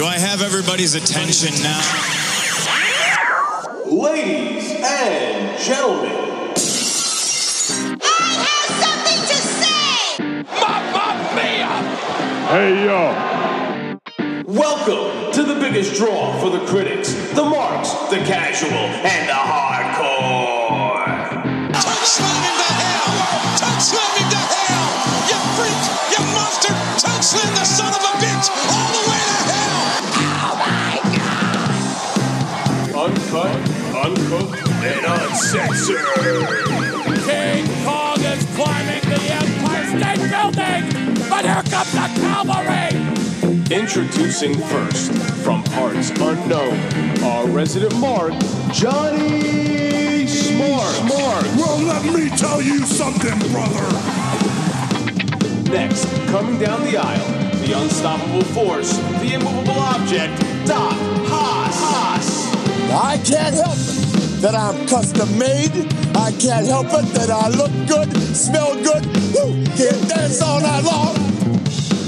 Do I have everybody's attention now? Ladies and gentlemen, I have something to say! Mamma mia! Hey yo! welcome to the biggest draw for the critics, the marks, the casual, and the hardcore. Slam him to hell! Touch slam him to hell! You freak! You monster! Touch slam the son of a bitch uncooked, and uncensored. King Kong is climbing the Empire State Building! But here comes the cavalry! Introducing first, from parts unknown, our resident mark, Johnny Smart. Smart. Well, let me tell you something, brother. Next, coming down the aisle, the unstoppable force, the immovable object, Doc Haas. Haas. I can't help it that I'm custom made. I can't help it that I look good, smell good, woo, can dance all night long.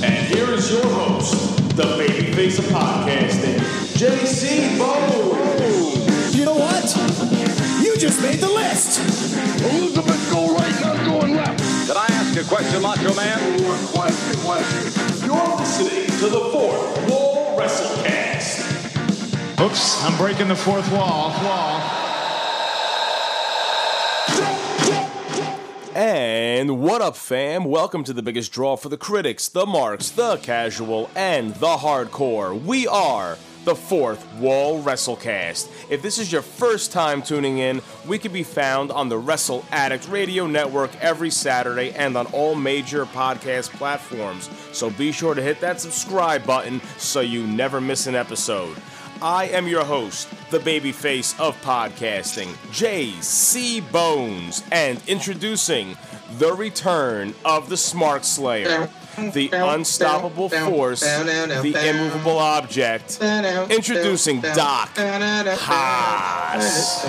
And here is your host, the baby face of podcasting, JC Bone. You know what? You just made the list. Elizabeth, go right, not going left. Did I ask a question, Macho Man? Question, question. You're listening to the fourth Wall Wrestlecast. Oops, I'm breaking the fourth wall. Wall. And what up, fam? Welcome to the biggest draw for the critics, the marks, the casual, and the hardcore. We are the fourth Wall Wrestlecast. If this is your first time tuning in, we can be found on the Wrestle Addict Radio Network every Saturday and on all major podcast platforms. So be sure to hit that subscribe button so you never miss an episode. I am your host, the babyface of podcasting, J.C. Bones, and introducing the return of the Smart Slayer, the unstoppable force, the immovable object, introducing Doc Haas.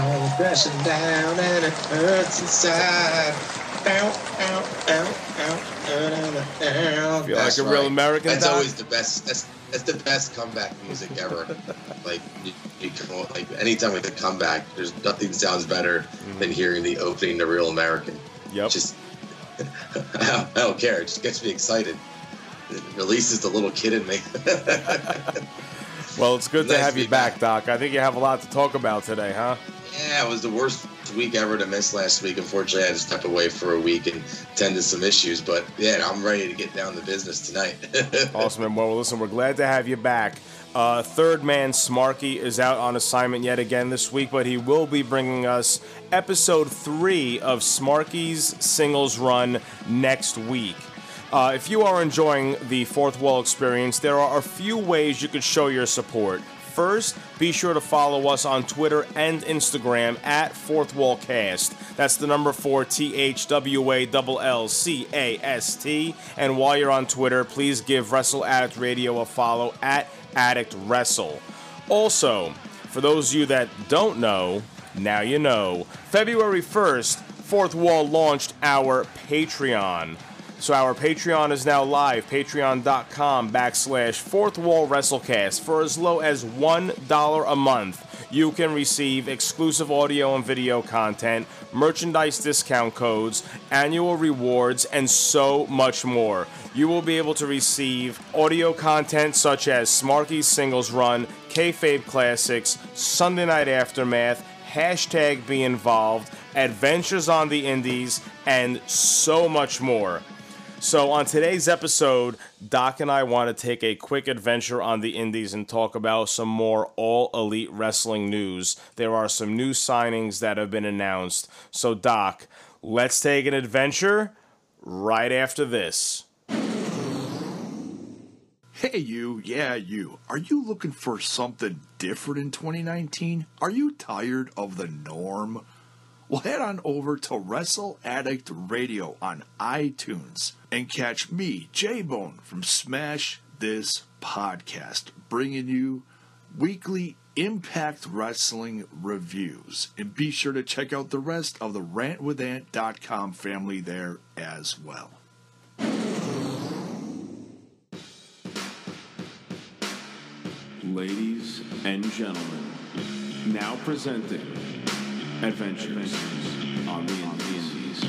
Feel like a real American, That's Doc? always the best. That's that's the best comeback music ever. like you, you come, like anytime with a comeback, there's nothing sounds better mm. than hearing the opening to Real American. Yep. Just I don't care. It just gets me excited. It releases the little kid in me. Well, it's good to have to you back, back. Doc. I think you have a lot to talk about today, huh? yeah, it was the worst week ever to miss last week. Unfortunately, I had to step away for a week and tend to some issues. But yeah, I'm ready to get down to business tonight. Awesome, man. Well, listen, we're glad to have you back. Uh, third man Smarky is out on assignment yet again this week, but he will be bringing us episode three of Smarky's singles run next week. Uh, if you are enjoying the Fourth Wall experience, there are a few ways you could show your support. First, be sure to follow us on Twitter and Instagram at Fourth Wall Cast. That's the number four T H W A L L C A S T. And while you're on Twitter, please give Wrestle Addict Radio a follow at Addict Wrestle. Also, for those of you that don't know, now you know. February 1st, Fourth Wall launched our Patreon. So our Patreon is now live, patreon.com backslash fourth wall wrestlecast. For as low as $1 a month, you can receive exclusive audio and video content, merchandise discount codes, annual rewards, and so much more. You will be able to receive audio content such as Smarky's Singles Run, Kayfabe Classics, Sunday Night Aftermath, hashtag Be Involved, Adventures on the Indies, and so much more. So, on today's episode, Doc and I want to take a quick adventure on the Indies and talk about some more all elite wrestling news. There are some new signings that have been announced. So, Doc, let's take an adventure right after this. Hey, you, yeah, you. Are you looking for something different in 2019? Are you tired of the norm? Well, head on over to Wrestle Addict Radio on iTunes and catch me, J Bone, from Smash This Podcast, bringing you weekly Impact Wrestling reviews. And be sure to check out the rest of the rantwithant.com family there as well. Ladies and gentlemen, now presenting Adventures on the Indies.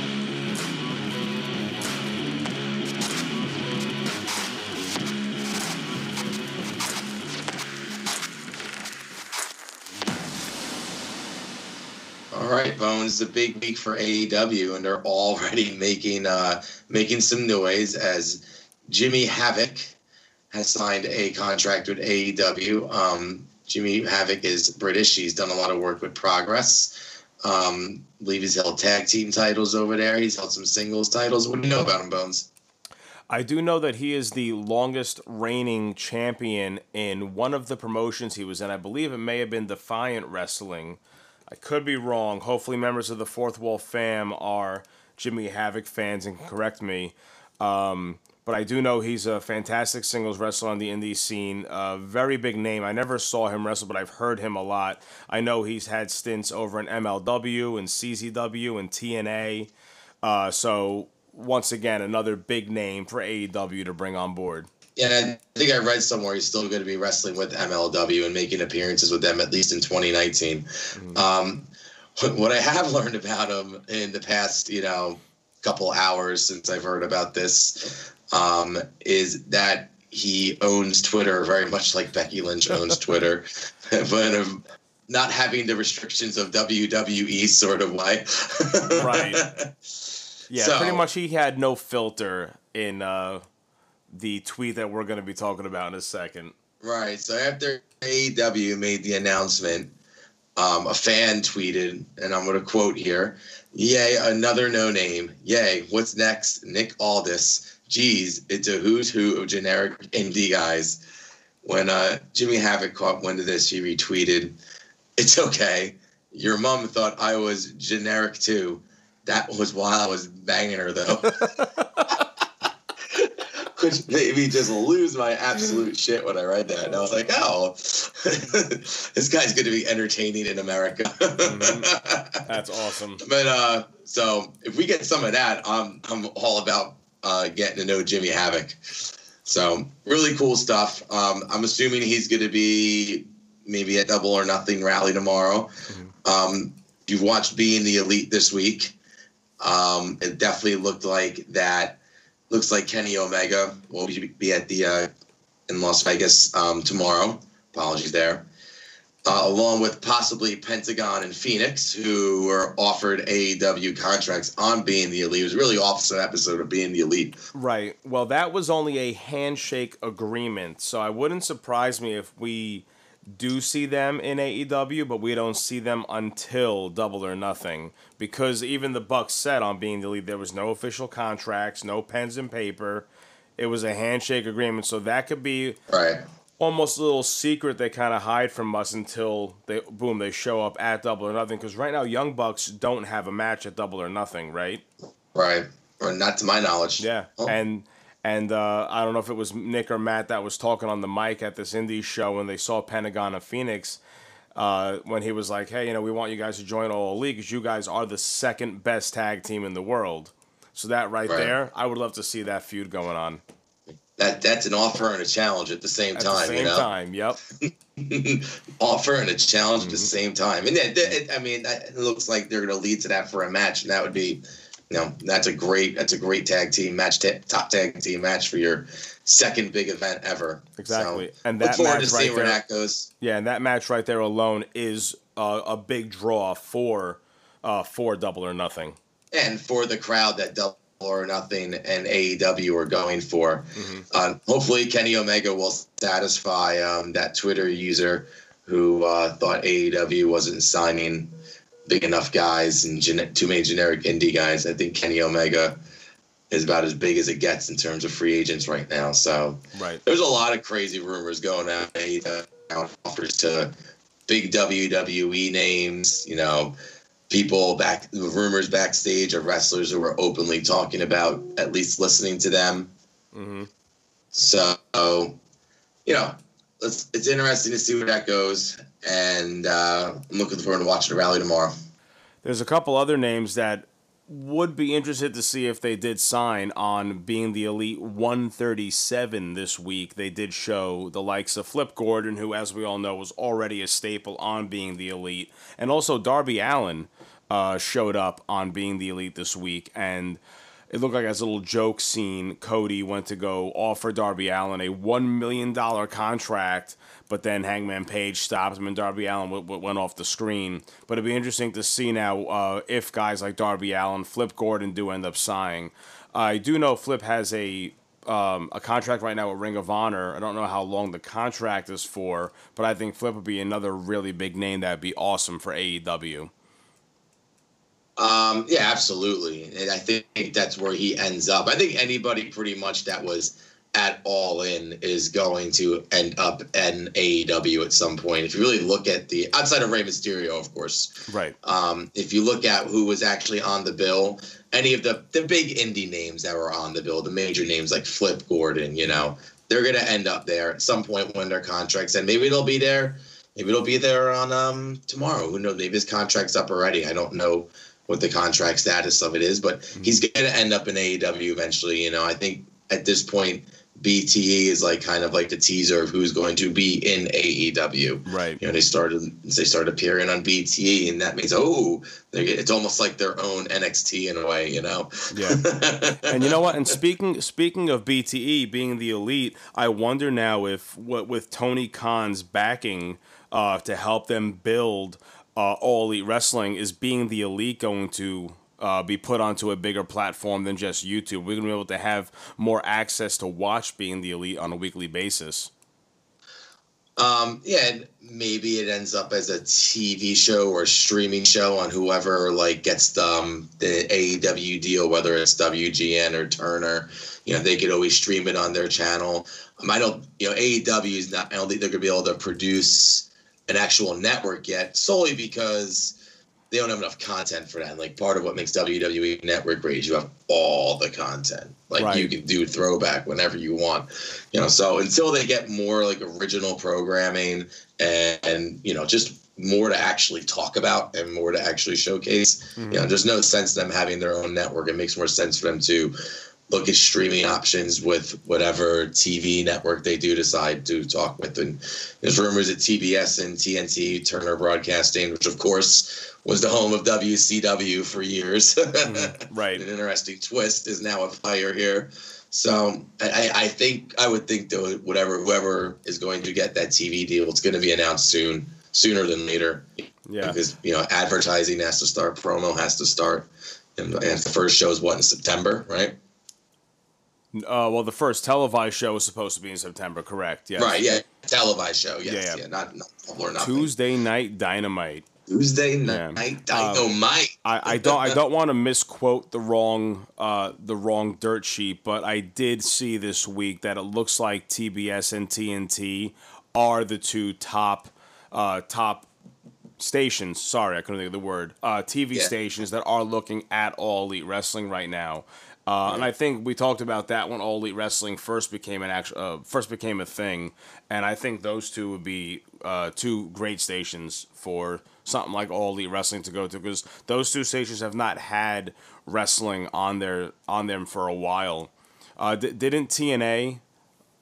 All right, Bones. The big week for AEW, and they're already making uh, making some noise as Jimmy Havoc has signed a contract with AEW. Um, Jimmy Havoc is British. He's done a lot of work with Progress. Um, I believe he's held tag team titles over there. He's held some singles titles. What do you know about him, Bones? I do know that he is the longest reigning champion in one of the promotions he was in. I believe it may have been Defiant Wrestling. I could be wrong. Hopefully, members of the Fourth Wall fam are Jimmy Havoc fans and correct me. Um, but I do know he's a fantastic singles wrestler on the indie scene. A very big name. I never saw him wrestle, but I've heard him a lot. I know he's had stints over in MLW and CZW and TNA. Uh, so once again, another big name for AEW to bring on board. Yeah, I think I read somewhere he's still going to be wrestling with MLW and making appearances with them at least in 2019. Mm-hmm. Um, what I have learned about him in the past, you know, couple hours since I've heard about this, um, is that he owns Twitter very much like Becky Lynch owns Twitter, but um, not having the restrictions of WWE sort of way. right. Yeah, so, pretty much he had no filter in uh, the tweet that we're going to be talking about in a second. Right. So after AEW made the announcement, um, a fan tweeted, and I'm going to quote here Yay, another no name. Yay, what's next? Nick Aldis. Geez, it's a who's who of generic indie guys. When uh, Jimmy Havoc caught wind of this, he retweeted, It's okay. Your mom thought I was generic too. That was while I was banging her, though. Which made me just lose my absolute shit when I read that. And I was like, oh, this guy's going to be entertaining in America. mm-hmm. That's awesome. But uh, so if we get some of that, I'm, I'm all about uh, getting to know Jimmy Havoc. So really cool stuff. Um, I'm assuming he's going to be maybe at Double or Nothing rally tomorrow. Mm-hmm. Um, you've watched Being the Elite this week. Um, it definitely looked like that. Looks like Kenny Omega will be at the uh, in Las Vegas um, tomorrow. Apologies there. Uh, along with possibly Pentagon and Phoenix, who were offered AEW contracts on Being the Elite. It was really awesome episode of Being the Elite. Right. Well, that was only a handshake agreement, so I wouldn't surprise me if we do see them in AEW, but we don't see them until Double or Nothing because even the Bucks said on being the elite, there was no official contracts, no pens and paper. It was a handshake agreement, so that could be right. Almost a little secret they kind of hide from us until they boom they show up at Double or Nothing because right now Young Bucks don't have a match at Double or Nothing, right? Right, or not to my knowledge. Yeah, oh. and and uh, I don't know if it was Nick or Matt that was talking on the mic at this indie show when they saw Pentagon of Phoenix. Uh, when he was like, "Hey, you know, we want you guys to join All Elite because you guys are the second best tag team in the world." So that right, right, there, I would love to see that feud going on. That that's an offer and a challenge at the same at time. At the same you know? time, yep. offer and a challenge mm-hmm. at the mm-hmm. same time, and that, that, I mean, it looks like they're going to lead to that for a match, and that would be you know that's a great that's a great tag team match t- top tag team match for your second big event ever exactly so, and that look forward match to right seeing there, where that goes yeah and that match right there alone is uh, a big draw for uh, for double or nothing and for the crowd that double or nothing and AEW are going for mm-hmm. uh, hopefully Kenny Omega will satisfy um, that Twitter user who uh, thought AEW wasn't signing big enough guys and gen- too many generic indie guys. I think Kenny Omega is about as big as it gets in terms of free agents right now. So right. there's a lot of crazy rumors going out. Uh, offers to big WWE names, you know, people back, rumors backstage of wrestlers who were openly talking about at least listening to them. Mm-hmm. So, you know, it's, it's interesting to see where that goes and uh, I'm looking forward to watching the rally tomorrow. There's a couple other names that would be interested to see if they did sign on being the Elite 137 this week. They did show the likes of Flip Gordon, who, as we all know, was already a staple on being the Elite, and also Darby Allin uh, showed up on being the Elite this week. And it looked like as a little joke scene, Cody went to go offer Darby Allin a $1 million contract but then Hangman Page stopped him and Darby Allin w- w- went off the screen. But it'd be interesting to see now uh, if guys like Darby Allin, Flip Gordon do end up signing. I do know Flip has a um, a contract right now with Ring of Honor. I don't know how long the contract is for, but I think Flip would be another really big name that would be awesome for AEW. Um, yeah, absolutely. And I think that's where he ends up. I think anybody pretty much that was at all in is going to end up in AEW at some point. If you really look at the outside of Rey Mysterio, of course, right? Um, if you look at who was actually on the bill, any of the the big indie names that were on the bill, the major names like Flip Gordon, you know, they're going to end up there at some point when their contracts and maybe they'll be there. Maybe it'll be there on um, tomorrow. Who knows? Maybe his contract's up already. I don't know what the contract status of it is, but mm-hmm. he's going to end up in AEW eventually. You know, I think at this point, BTE is like kind of like the teaser of who's going to be in AEW. Right. You know, they started they started appearing on BTE, and that means oh, it's almost like their own NXT in a way. You know. Yeah. and you know what? And speaking speaking of BTE being the elite, I wonder now if what with Tony Khan's backing uh, to help them build uh, all elite wrestling is being the elite going to uh, be put onto a bigger platform than just YouTube. We're going to be able to have more access to watch Being the Elite on a weekly basis. Um, yeah, maybe it ends up as a TV show or streaming show on whoever like gets the, um, the AEW deal, whether it's WGN or Turner. You know, they could always stream it on their channel. Um, I don't, you know, AEW is not. I don't think they're gonna be able to produce an actual network yet, solely because they don't have enough content for that. And like part of what makes WWE Network great is you have all the content. Like right. you can do throwback whenever you want. You know, so until they get more like original programming and, and you know, just more to actually talk about and more to actually showcase, mm-hmm. you know, there's no sense them having their own network. It makes more sense for them to look at streaming options with whatever TV network they do decide to talk with. And there's rumors that TBS and TNT, Turner Broadcasting, which of course was the home of WCW for years. mm, right. An interesting twist is now a fire here. So I, I think I would think that whatever whoever is going to get that TV deal, it's going to be announced soon, sooner than later. Yeah. Because you know advertising has to start, promo has to start, and, and the first show is what in September, right? Uh, well, the first televised show was supposed to be in September, correct? Yes. Right. Yeah. Televised show. Yes. Yeah. yeah. Not, not or nothing. Tuesday night Dynamite. Tuesday night yeah. Dynamite. Um, I, I don't I don't want to misquote the wrong uh, the wrong dirt sheet, but I did see this week that it looks like TBS and TNT are the two top uh, top stations. Sorry, I couldn't think of the word. Uh, TV yeah. stations that are looking at all elite wrestling right now. Uh, and I think we talked about that when All Elite Wrestling first became an actual, uh, first became a thing, and I think those two would be uh, two great stations for something like All Elite Wrestling to go to because those two stations have not had wrestling on their on them for a while. Uh, d- didn't TNA?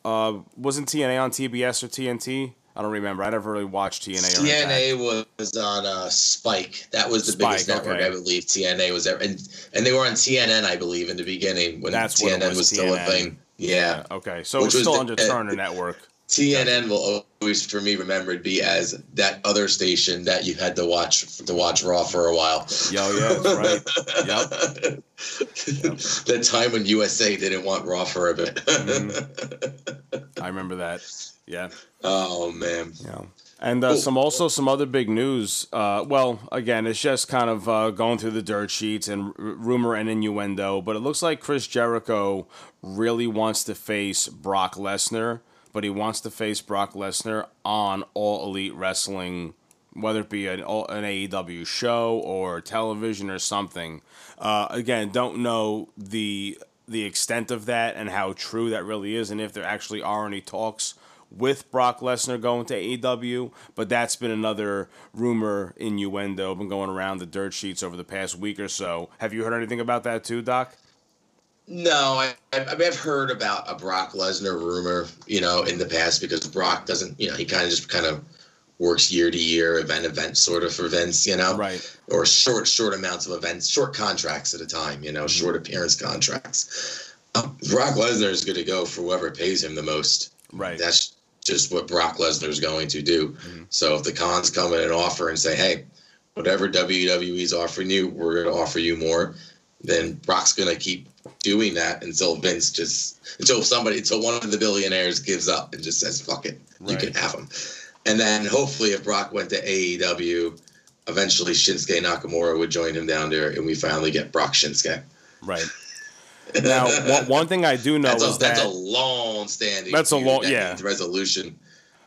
Uh, wasn't TNA on TBS or TNT? I don't remember. I never really watched TNA. TNA was on uh, Spike. That was the Spike, biggest network, okay. I believe. TNA was there, and and they were on TNN, I believe, in the beginning when That's TNN was, was, still a thing. Yeah. yeah okay, so it's still the, under Turner uh, Network. TNN will always, for me, remembered be as that other station that you had to watch to watch Raw for a while. Yo, yeah, that's right. yep. yep. the time when USA didn't want Raw for a bit. mm-hmm. I remember that. Yeah. Oh man. Yeah. And uh, some also some other big news. Uh, well, again, it's just kind of uh, going through the dirt sheets and r- rumor and innuendo, but it looks like Chris Jericho really wants to face Brock Lesnar but he wants to face Brock Lesnar on All Elite Wrestling, whether it be an, an AEW show or television or something. Uh, again, don't know the the extent of that and how true that really is, and if there actually are any talks with Brock Lesnar going to AEW, but that's been another rumor innuendo been going around the dirt sheets over the past week or so. Have you heard anything about that too, Doc? No, I, I've heard about a Brock Lesnar rumor, you know, in the past because Brock doesn't, you know, he kind of just kind of works year to year, event event sort of for Vince, you know, right? Or short short amounts of events, short contracts at a time, you know, short appearance contracts. Um, Brock Lesnar is going to go for whoever pays him the most. Right. That's just what Brock Lesnar is going to do. Mm-hmm. So if the Khans come in and offer and say, hey, whatever WWE's offering you, we're going to offer you more, then Brock's going to keep doing that until Vince just, until somebody, until one of the billionaires gives up and just says, fuck it, you can have him. And then hopefully if Brock went to AEW, eventually Shinsuke Nakamura would join him down there and we finally get Brock Shinsuke. Right. Now, one, one thing I do know That's a, is that's that a long standing. That's a long- yeah. resolution.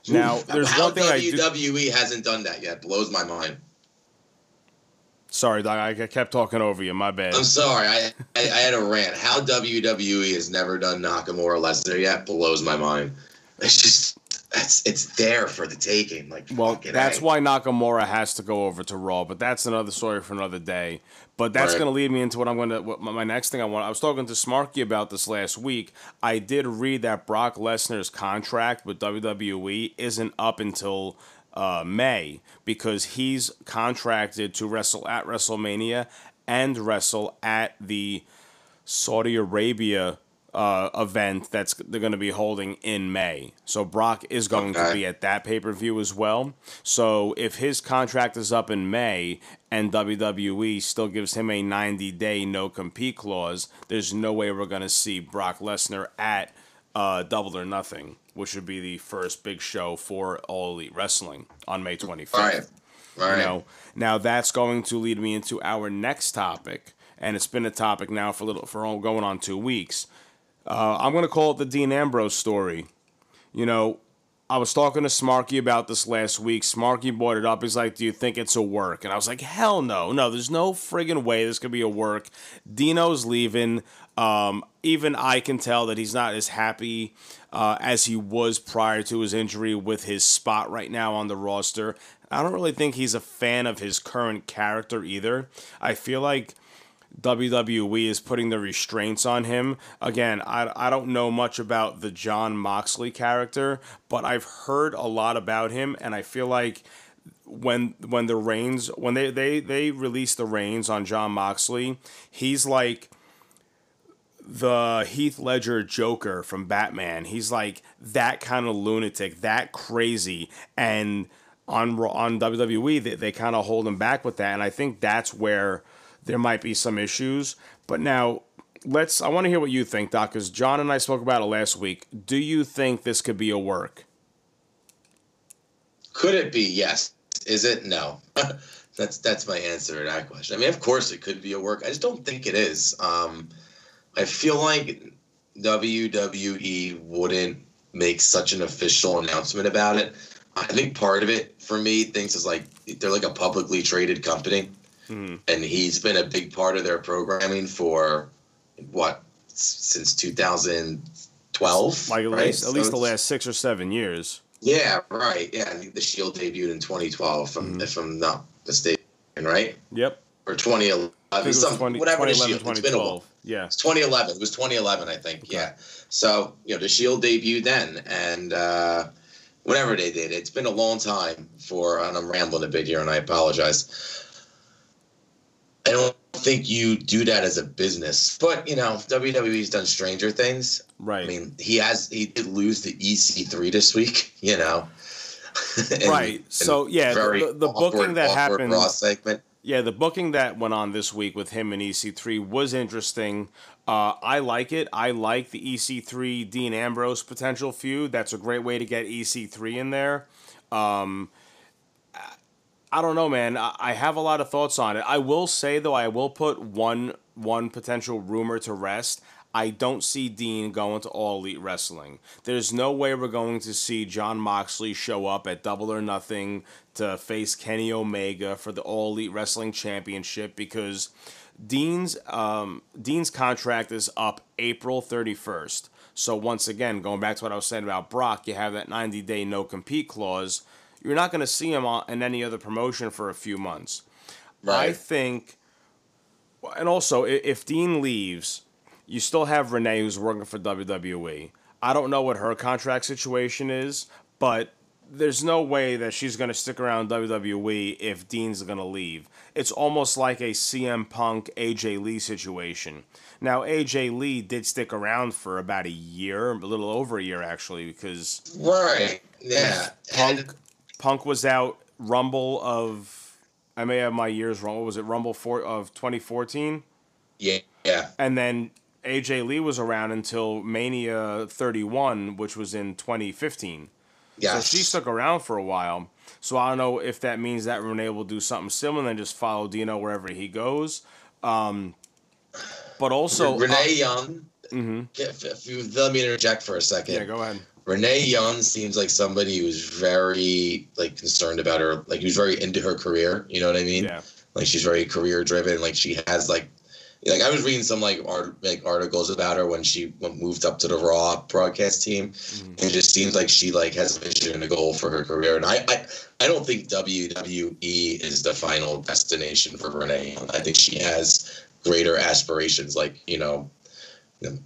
Now, there's how one thing I do- WWE hasn't done that yet blows my mind. Sorry, Doc, I kept talking over you. My bad. I'm sorry, I, I I had a rant. How WWE has never done Nakamura Lesnar yet blows my mind. It's just it's it's there for the taking. Like Well, that's A. why Nakamura has to go over to Raw, but that's another story for another day. But that's Right. going to lead me into what I'm going to. What my next thing I want. I was talking to Smarky about this last week. I did read that Brock Lesnar's contract with WWE isn't up until uh, May because he's contracted to wrestle at WrestleMania and wrestle at the Saudi Arabia uh, event that's they're going to be holding in May. So Brock is going to be at that pay per view as well. So if his contract is up in May and WWE still gives him a 90 day no compete clause, there's no way we're going to see Brock Lesnar at uh, Double or Nothing, which would be the first big show for All Elite Wrestling on May 25th. Right. Right. You know, now that's going to lead me into our next topic, and it's been a topic now for a little for all- going on two weeks. Uh, I'm going to call it the Dean Ambrose story. You know, I was talking to Smarky about this last week. Smarky brought it up. He's like, "Do you think it's a work?" And I was like, "Hell no, no. There's no friggin' way this could be a work." Dino's leaving. Um, even I can tell that he's not as happy uh, as he was prior to his injury with his spot right now on the roster. I don't really think he's a fan of his current character either. I feel like WWE is putting the restraints on him. Again, I, I don't know much about the John Moxley character, but I've heard a lot about him, and I feel like when when the reins when they they they release the reins on John Moxley, he's like the Heath Ledger Joker from Batman. He's like that kind of lunatic, that crazy, and on on WWE they, they kind of hold him back with that, and I think that's where there might be some issues. But now let's. I want to hear what you think, Doc, because John and I spoke about it last week. Do you think this could be a work? Could it be? Yes. Is it? No. that's that's my answer to that question. I mean, of course it could be a work. I just don't think it is. Um, I feel like WWE wouldn't make such an official announcement about it. I think part of it for me, thinks is like they're like a publicly traded company, and he's been a big part of their programming for what since 2012. Like at right? least at So least the last six or seven years. yeah, right. Yeah, I think the Shield debuted in 2012, if, I'm, if I'm not mistaken, right? Yep. Or 2011, it was some, 20, whatever the 2011, Shield. It's been a 2012. Yeah. It's 2011. It was 2011, I think. Yeah. So you know, the Shield debuted then, and uh, whenever they did, it's been a long time for. And I'm rambling a bit here, and I apologize. I don't think you do that as a business, but you know, WWE's done stranger things. Right. I mean, he has he did lose the EC3 this week. You know. In- Right. So, yeah, the- the- the awkward- booking that happened- Raw segment. Yeah, the booking that went on this week with him and EC3 was interesting. Uh, I like it. I like the EC3 Dean Ambrose potential feud. That's a great way to get EC3 in there. Um, I don't know, man. I I have a lot of thoughts on it. I will say though, I will put one one potential rumor to rest. I don't see Dean going to All Elite Wrestling. There's no way we're going to see John Moxley show up at Double or Nothing to face Kenny Omega for the All Elite Wrestling Championship because Dean's um, Dean's contract is up April 31st. So once again, going back to what I was saying about Brock, you have that 90 day no compete clause. You're not going to see him on, in any other promotion for a few months. I think, and also if Dean leaves, you still have Renee who's working for WWE. I don't know what her contract situation is, but there's no way that she's going to stick around WWE if Dean's going to leave. It's almost like a CM Punk AJ Lee situation. Now AJ Lee did stick around for about a year, a little over a year actually, because Right. Yeah. Punk Punk was out Rumble of I may have my years wrong. What was it Rumble four of 2014? Yeah. Yeah. And then AJ Lee was around until Mania 31, which was in 2015. Yes. So she stuck around for a while. So I don't know if that means that Renee will do something similar and just follow Dino wherever he goes. Um, but also, Renee Young. Mm-hmm. If, if you let me interject for a second. yeah, go ahead. Renee Young seems like somebody who's very like concerned about her, like who's very into her career. You know what I mean? Yeah. Like she's very career driven. Like she has like, like I was reading some like art like articles about her when she went, moved up to the Raw broadcast team. Mm-hmm. And it just seems like she like has a vision and a goal for her career. And I I, I don't think WWE is the final destination for Renee. Young. I think she has greater aspirations, like you know,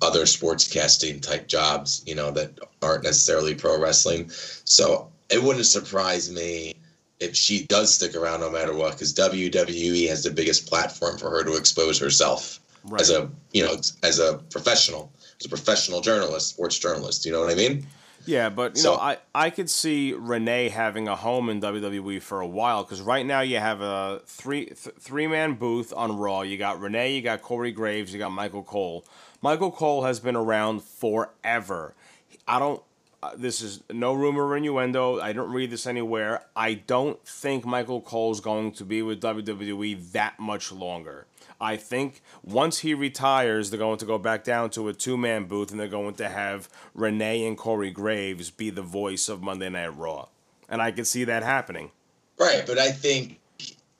other sportscasting type jobs, you know, that aren't necessarily pro wrestling. So it wouldn't surprise me if she does stick around no matter what, because WWE has the biggest platform for her to expose herself Right. as a, you know, as a professional, as a professional journalist, sports journalist. You know what I mean? Yeah, but you So- know, I I could see Renee having a home in WWE for a while because right now you have a three th- three man booth on Raw. You got Renee, you got Corey Graves, you got Michael Cole. Michael Cole has been around forever. I don't. Uh, this is no rumor or innuendo. I don't read this anywhere. I don't think Michael Cole's going to be with WWE that much longer. I think once he retires, they're going to go back down to a two man booth and they're going to have Renee and Corey Graves be the voice of Monday Night Raw. And I can see that happening. Right, but I think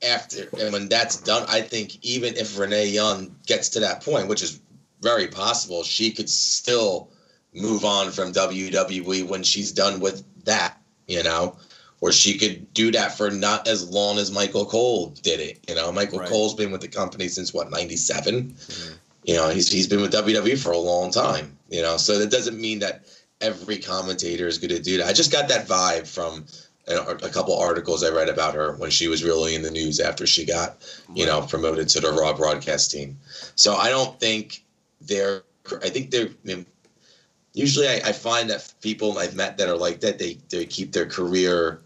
after and when that's done, I think even if Renee Young gets to that point, which is very possible, she could still move on from WWE when she's done with that, you know, or she could do that for not as long as Michael Cole did it. You know, Michael Right. Cole's been with the company since what ninety mm-hmm. You know, he's he's been with WWE for a long time. You know, so that doesn't mean that every commentator is going to do that. I just got that vibe from a, a couple articles I read about her when she was really in the news after she got, you know, promoted to the Raw broadcast team. So I don't think they're. I think they're. I mean, usually, I, I find that people I've met that are like that, they they keep their career,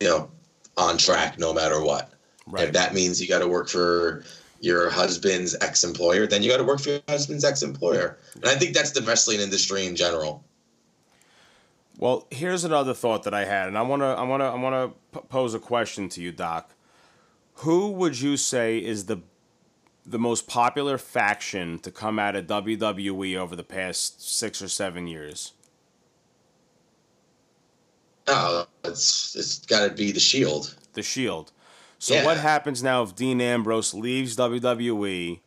you know, on track no matter what. Right. If that means you got to work for your husband's ex-employer, then you got to work for your husband's ex-employer. And I think that's the wrestling industry in general. Well, here's another thought that I had, and I want to I want to I want to pose a question to you, Doc. Who would you say is the the most popular faction to come out of WWE over the past six or seven years? Oh, it's it's got to be the Shield. The Shield. So Yeah. what happens now if Dean Ambrose leaves WWE,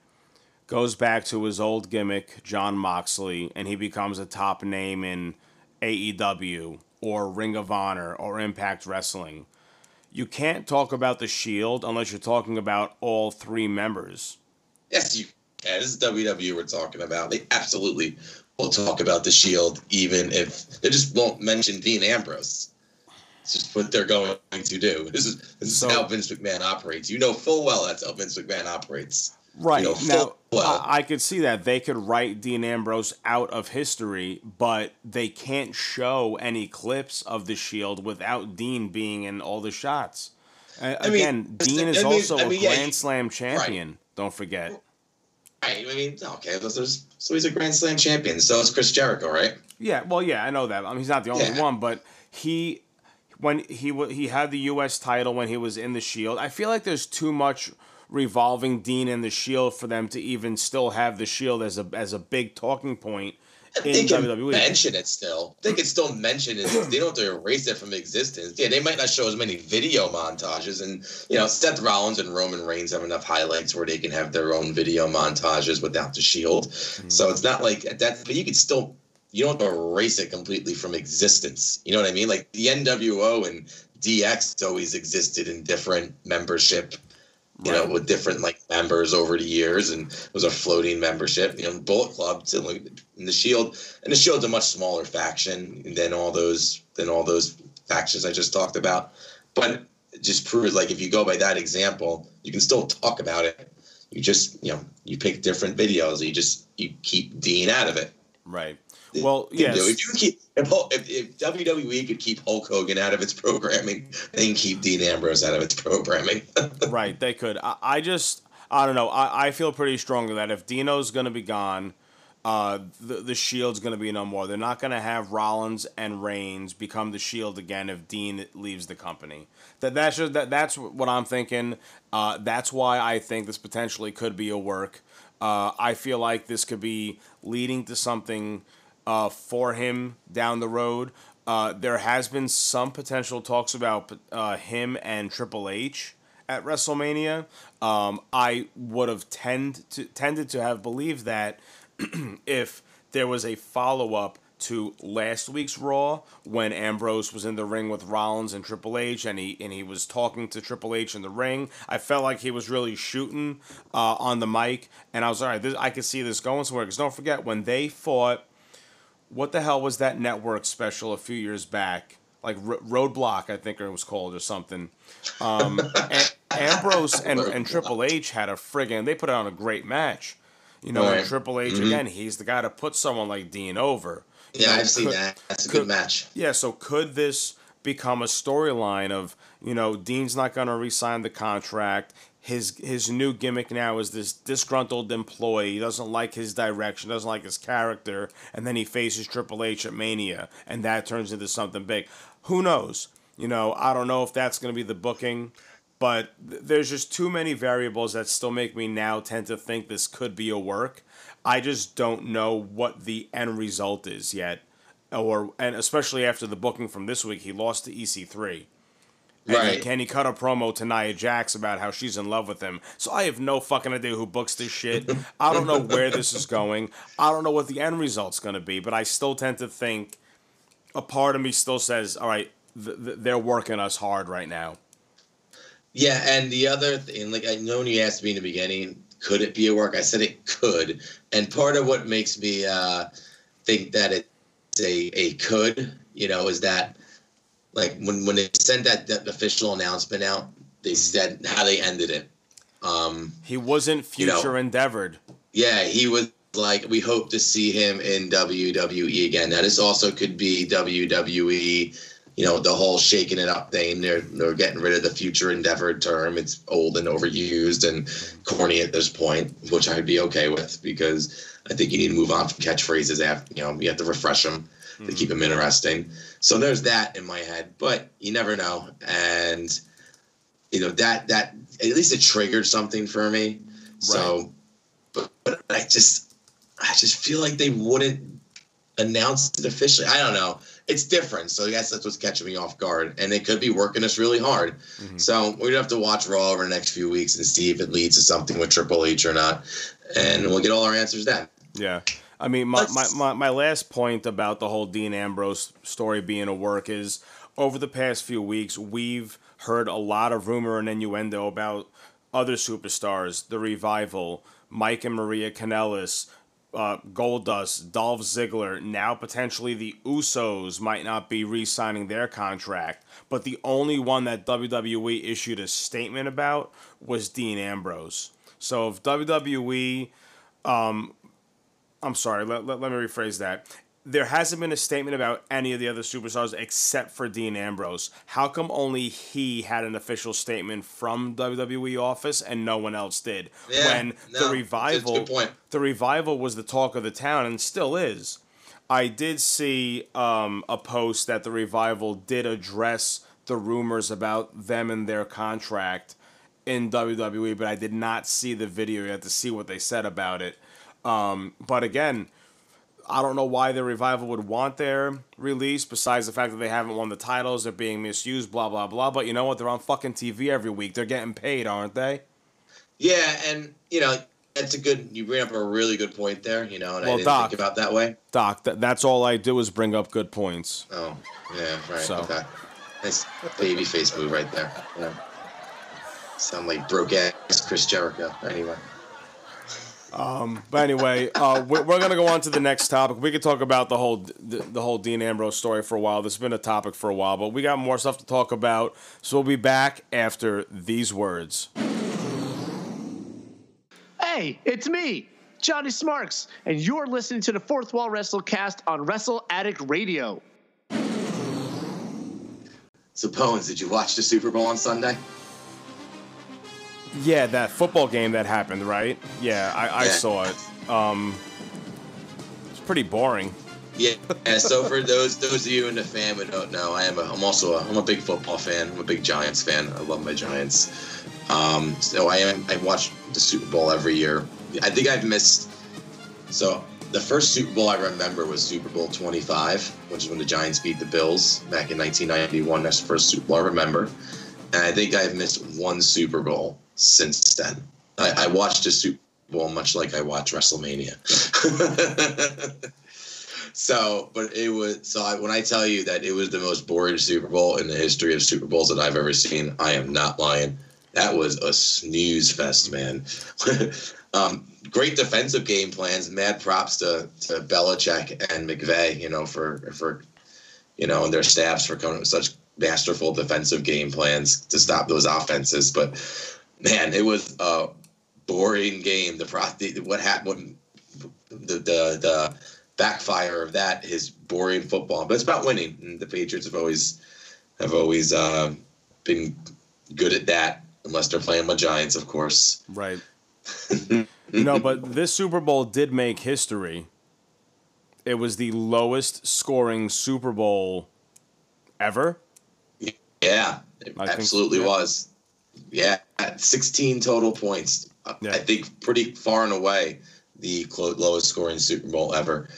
goes back to his old gimmick, John Moxley, and he becomes a top name in AEW or Ring of Honor or Impact Wrestling? You can't talk about the Shield unless you're talking about all three members. Yes, you. Yeah, this is WWE we're talking about. They absolutely will talk about the Shield, even if they just won't mention Dean Ambrose. It's just what they're going to do. This is this So- is how Vince McMahon operates. You know full well that's how Vince McMahon operates. Right. You know, now, well. I, I could see that. They could write Dean Ambrose out of history, but they can't show any clips of the Shield without Dean being in all the shots. Uh, I mean, again, Dean is mean- also I mean, a yeah, Grand Slam champion. Don't forget. Right. I mean, okay, so he's a Grand Slam champion. So is Chris Jericho, right? Yeah, well, yeah, I know that. I mean, he's not the only Yeah. one, but he when he he had the U.S. title when he was in the Shield. I feel like there's too much revolving Dean and the Shield for them to even still have the Shield as a as a big talking point They can WWE. mention it still. They can still mention it. They don't have to erase it from existence. Yeah, they might not show as many video montages, and you know, Seth Rollins and Roman Reigns have enough highlights where they can have their own video montages without the Shield. Mm-hmm. So it's not like that. But you could still you don't have to erase it completely from existence. You know what I mean? Like the NWO and DX always existed in different membership, you know, with different like members over the years, and it was a floating membership. You know, Bullet Club, and the Shield, and the Shield's a much smaller faction than all those than all those factions I just talked about. But just proves like if you go by that example, you can still talk about it. You just you know you pick different videos. You just you keep Dean out of it. Right. Well, yes. if you keep if, if, if WWE could keep Hulk Hogan out of its programming, they can keep Dean Ambrose out of its programming. right, they could. I, I just, I don't know. I, I feel pretty strongly that if Dino's going to be gone, uh, the, the Shield's going to be no more. They're not going to have Rollins and Reigns become the Shield again if Dean leaves the company. That that's just, that that's what I'm thinking. Uh, that's why I think this potentially could be a work. Uh, I feel like this could be leading to something uh, for him down the road. Uh, there has been some potential talks about uh, him and Triple H at WrestleMania. Um, I would have tend to, tended to have believed that if there was a follow up to last week's Raw when Ambrose was in the ring with Rollins and Triple H and he and he was talking to Triple H in the ring. I felt like he was really shooting uh, on the mic, and I was all right. This, I could see this going somewhere because don't forget when they fought. What the hell was that network special a few years back? Like Ro- Roadblock, I think it was called or something. Um, A- Ambrose and, and Triple H had a friggin' they put on a great match. You know, and Triple H Mhm. again, he's the guy to put someone like Dean over. You yeah, know, I've seen that. That's a could- good match. Yeah, so could this become a storyline of, you know, Dean's not going to re-sign the contract. His his new gimmick now is this disgruntled employee. He doesn't like his direction, doesn't like his character, and then he faces Triple H at Mania, and that turns into something big. Who knows? You know, I don't know if that's going to be the booking, but th- there's just too many variables that still make me now tend to think this could be a work. I just don't know what the end result is yet, or and especially after the booking from this week, he lost to EC3. And Right. He cut a promo to Nia Jax about how she's in love with him? So I have no fucking idea who books this shit. I don't know where this is going. I don't know what the end result's going to be, but I still tend to think a part of me still says, all right, th- th- they're working us hard right now. Yeah, and the other thing, like I know when you asked me in the beginning, could it be a work? I said it could, and part of what makes me uh, think that it's a a could, you know, is that like when when they sent that, that official announcement out, they said how they ended it. Um, He wasn't You know. future endeavored. yeah, he was like, we hope to see him in WWE again. Now, this also could be WWE, you know, the whole shaking it up thing. They're, they're getting rid of the future endeavor term. It's old and overused and corny at this point, which I'd be okay with because I think you need to move on from catchphrases. After, you know, you have to refresh them to keep them interesting. So there's that in my head, but you never know. And, you know, that, that, at least it triggered something for me. So, but, but I just I just feel like they wouldn't announce it officially. I don't know. It's different, so I guess that's what's catching me off guard. And they could be working us really hard. Mm-hmm. So we're gonna have to watch Raw over the next few weeks and see if it leads to something with Triple H or not, and we'll get all our answers then. Yeah. I mean, my, my, my, my last point about the whole Dean Ambrose story being a work is over the past few weeks, we've heard a lot of rumor and innuendo about other superstars, the revival, Mike and Maria Kanellis, uh, Goldust, Dolph Ziggler, now potentially the Usos might not be re signing their contract. But the only one that WWE issued a statement about was Dean Ambrose. So if WWE um, I'm sorry, let, let, let me rephrase that. There hasn't been a statement about any of the other superstars except for Dean Ambrose. How come only he had an official statement from WWE office and no one else did? Yeah, when no, the revival the revival was the talk of the town and still is. I did see um, a post that the revival did address the rumors about them and their contract in WWE, but I did not see the video yet to see what they said about it. Um, but again, I don't know why the revival would want their release, besides the fact that they haven't won the titles, they're being misused, blah blah blah. But you know what? They're on fucking TV every week. They're getting paid, aren't they? Yeah, and you know, that's a good. You bring up a really good point there. You know, and Well, I didn't Doc- think about that way. Doc, th- that's all I do is bring up good points. Oh, yeah, right. So- Okay. Nice baby face move right there. Yeah. Sound like broke ass Chris Jericho. Anyway. But anyway, uh, we're, we're gonna go on to the next topic. We could talk about the whole the, the whole Dean Ambrose story for a while. This has been a topic for a while, but we got more stuff to talk about. So we'll be back after these words. Hey, it's me, Johnny Smarks, and you're listening to the Fourth Wall Wrestlecast on Wrestle Addict Radio. So, Bones, did you watch the Super Bowl on Sunday? Yeah, that football game that happened, right? Yeah, I, I Yeah. saw it. Um, it's pretty boring. Yeah. And so for those those of you in the fan who don't know, I am a, I'm also a, I'm a big football fan. I'm a big Giants fan. I love my Giants. Um, so I am I watch the Super Bowl every year. I think I've missed. So the first Super Bowl I remember was Super Bowl 25, which is when the Giants beat the Bills back in 1991. That's the first Super Bowl I remember. And I think I've missed one Super Bowl since then. I, I watched a Super Bowl much like I watch WrestleMania. So, but it was so I, when I tell you that it was the most boring Super Bowl in the history of Super Bowls that I've ever seen, I am not lying. That was a snooze fest, man. um, great defensive game plans. Mad props to to Belichick and McVay, you know, for for you know, and their staffs for coming up with such masterful defensive game plans to stop those offenses. But man, it was a boring game. The, the what happened, the the the backfire of that is boring football. But it's about winning, and the Patriots have always have always uh, been good at that, unless they're playing the Giants, of course. Right. no, but this Super Bowl did make history. It was the lowest scoring Super Bowl ever. Yeah, it I think- absolutely yeah. was. Yeah, 16 total points. Yeah. I think pretty far and away the lowest scoring Super Bowl ever.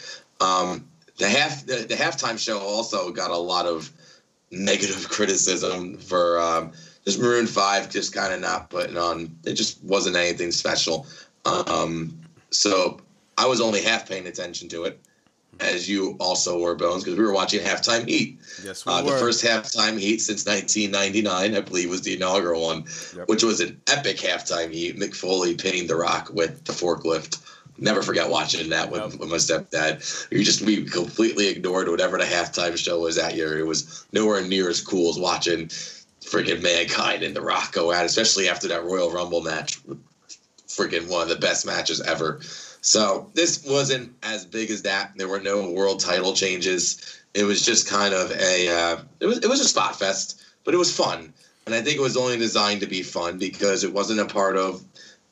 Um, the half the, the halftime show also got a lot of negative criticism for um, just Maroon Five just kind of not putting on. It just wasn't anything special. Um, so I was only half paying attention to it, as you also were, Bones, because we were watching halftime heat. Yes, we Uh, the first halftime heat since 1999, I believe, was the inaugural one, Yep. which was an epic halftime heat. Mick Foley pinning The Rock with the forklift. Never forget watching that with, Yep. with my stepdad. You just we completely ignored whatever the halftime show was that year. It was nowhere near as cool as watching freaking Mankind and The Rock go at, especially after that Royal Rumble match. Freaking one of the best matches ever. So this wasn't as big as that. There were no world title changes. It was just kind of a uh, it was it was a spot fest, but it was fun. And I think it was only designed to be fun because it wasn't a part of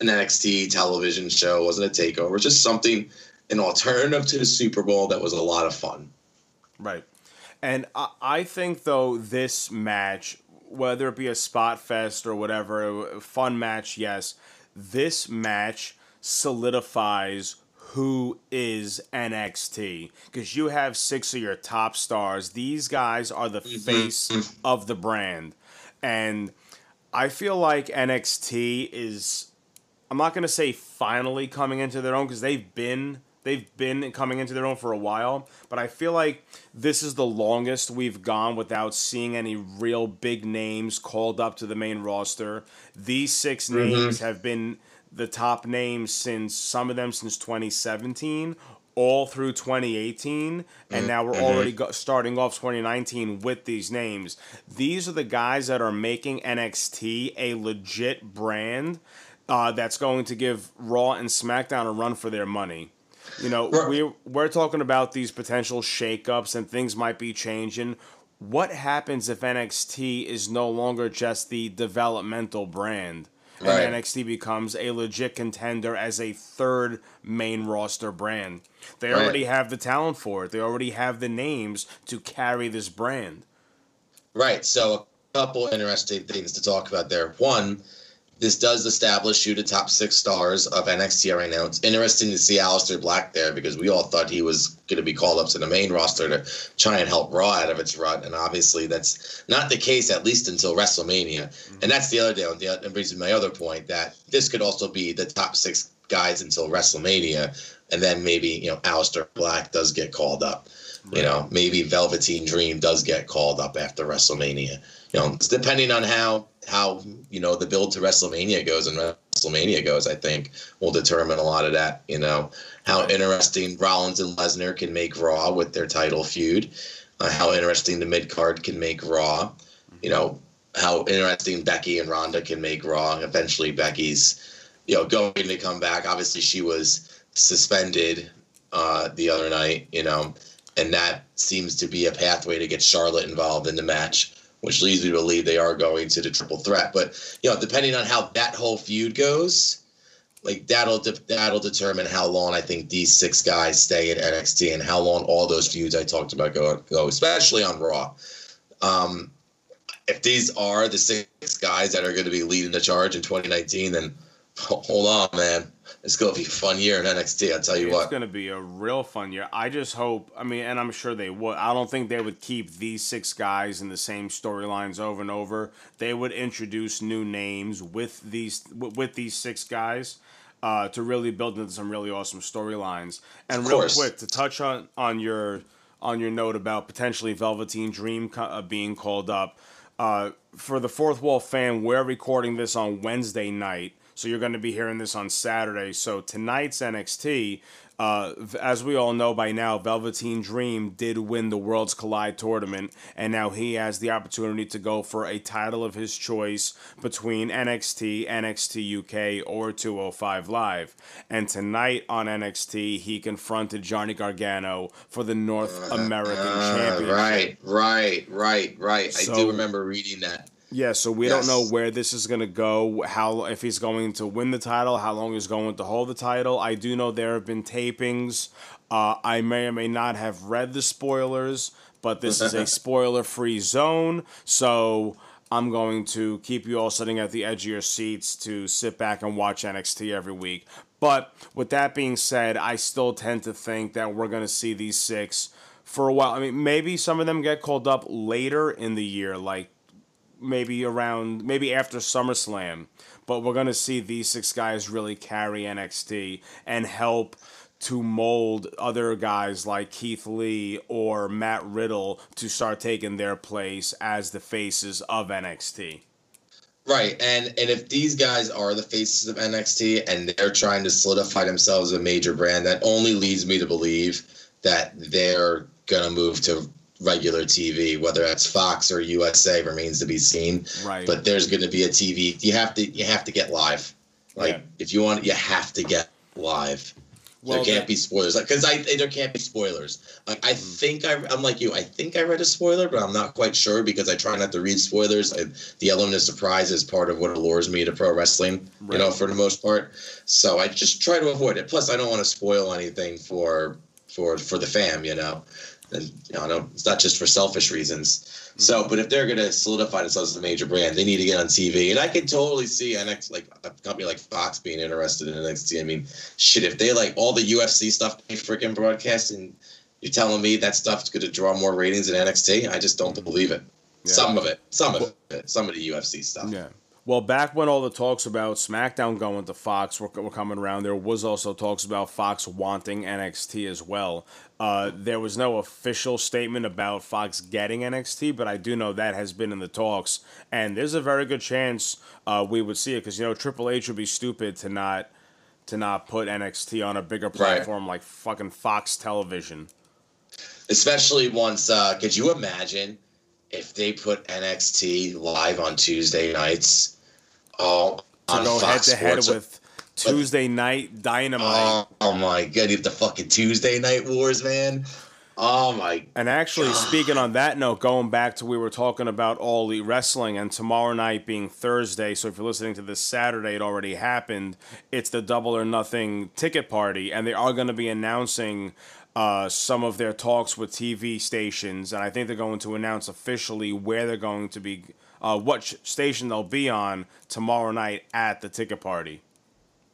an NXT television show, it wasn't a takeover, it was just something an alternative to the Super Bowl that was a lot of fun. Right. And I, think though this match, whether it be a spot fest or whatever, fun match, yes, this match solidifies who is NXT because you have six of your top stars. These guys are the mm-hmm. face mm-hmm. of the brand, and I feel like NXT is. I'm not gonna say finally coming into their own because they've been they've been coming into their own for a while, but I feel like this is the longest we've gone without seeing any real big names called up to the main roster. These 6 mm-hmm. names have been the top names since some of them since 2017 all through 2018 and now we're already go- starting off 2019 with these names. These are the guys that are making nxt a legit brand uh, that's going to give raw and smackdown a run for their money. You know Right. we we're talking about these potential shakeups and things might be changing. What happens if nxt is no longer just the developmental brand and Right. NXT becomes a legit contender as a third main roster brand. They Right. already have the talent for it. They already have the names to carry this brand. Right. So a couple interesting things to talk about there. One, this does establish you the top six stars of NXT right now. It's interesting to see Aleister Black there because we all thought he was going to be called up to the main roster to try and help Raw out of its rut, and obviously that's not the case at least until WrestleMania. Mm-hmm. And that's the other deal. And that brings me to my other point that this could also be the top six guys until WrestleMania, and then maybe you know Aleister Black does get called up. You know, maybe Velveteen Dream does get called up after WrestleMania. You know, it's depending on how how you know the build to WrestleMania goes and WrestleMania goes. I think will determine a lot of that. You know, how interesting Rollins and Lesnar can make Raw with their title feud. Uh, how interesting the mid card can make Raw. You know, how interesting Becky and Ronda can make Raw. Eventually, Becky's you know going to come back. Obviously, she was suspended uh, the other night. You know and that seems to be a pathway to get Charlotte involved in the match, which leads me to believe they are going to the triple threat. But you know, depending on how that whole feud goes, like that'll de- that'll determine how long I think these six guys stay at NXT and how long all those feuds I talked about go go, especially on Raw. Um, if these are the six guys that are going to be leading the charge in 2019, then hold on, man it's going to be a fun year in NXT. I'll tell you it's what. It's going to be a real fun year. I just hope. I mean, and I'm sure they would. I don't think they would keep these six guys in the same storylines over and over. They would introduce new names with these with these six guys. Uh, to really build into some really awesome storylines, and real quick to touch on on your on your note about potentially Velveteen Dream uh, being called up. Uh, for the fourth wall fan, we're recording this on Wednesday night. So you're going to be hearing this on Saturday. So tonight's NXT, uh, as we all know by now, Velveteen Dream did win the Worlds Collide tournament, and now he has the opportunity to go for a title of his choice between NXT, NXT UK, or 205 Live. And tonight on NXT, he confronted Johnny Gargano for the North American uh, Championship. Right, right, right, right. So, I do remember reading that. Yeah, so we yes. don't know where this is going to go, how if he's going to win the title, how long he's going to hold the title. I do know there have been tapings. Uh, I may or may not have read the spoilers, but this is a spoiler-free zone, so I'm going to keep you all sitting at the edge of your seats to sit back and watch NXT every week. But with that being said, I still tend to think that we're going to see these six for a while. I mean, maybe some of them get called up later in the year, like maybe around maybe after SummerSlam, but we're gonna see these six guys really carry NXT and help to mold other guys like Keith Lee or Matt Riddle to start taking their place as the faces of NXT. Right, and and if these guys are the faces of NXT and they're trying to solidify themselves as a major brand, that only leads me to believe that they're gonna move to regular TV, whether that's Fox or USA remains to be seen. Right. But there's going to be a TV. You have to you have to get live. Like yeah. if you want, you have to get live. Well, there can't that, be spoilers because I there can't be spoilers. Like, I mm-hmm. think I I'm like you. I think I read a spoiler, but I'm not quite sure because I try not to read spoilers. I, the element of surprise is part of what allures me to pro wrestling. Right. You know, for the most part. So I just try to avoid it. Plus, I don't want to spoil anything for for for the fam. You know and you know, it's not just for selfish reasons. Mm-hmm. So, but if they're going to solidify themselves as a major brand, they need to get on TV. And I can totally see NXT, like a company like Fox being interested in NXT. I mean, shit, if they like all the UFC stuff they freaking broadcast, and you're telling me that stuff's going to draw more ratings than NXT? I just don't believe it. Yeah. Some of it, some of it, some of the UFC stuff. Yeah. Well, back when all the talks about SmackDown going to Fox were, were coming around, there was also talks about Fox wanting NXT as well. Uh, there was no official statement about Fox getting NXT, but I do know that has been in the talks, and there's a very good chance uh, we would see it because you know Triple H would be stupid to not to not put NXT on a bigger platform right. like fucking Fox Television. Especially once, uh, could you imagine if they put NXT live on Tuesday nights? Oh, to on go Fox head to head with Tuesday night dynamite. Oh, oh, my god, you have the fucking Tuesday night wars, man. Oh my! And actually, god. speaking on that note, going back to we were talking about all the wrestling, and tomorrow night being Thursday. So if you're listening to this Saturday, it already happened. It's the Double or Nothing ticket party, and they are going to be announcing uh, some of their talks with TV stations, and I think they're going to announce officially where they're going to be, uh, what station they'll be on tomorrow night at the ticket party.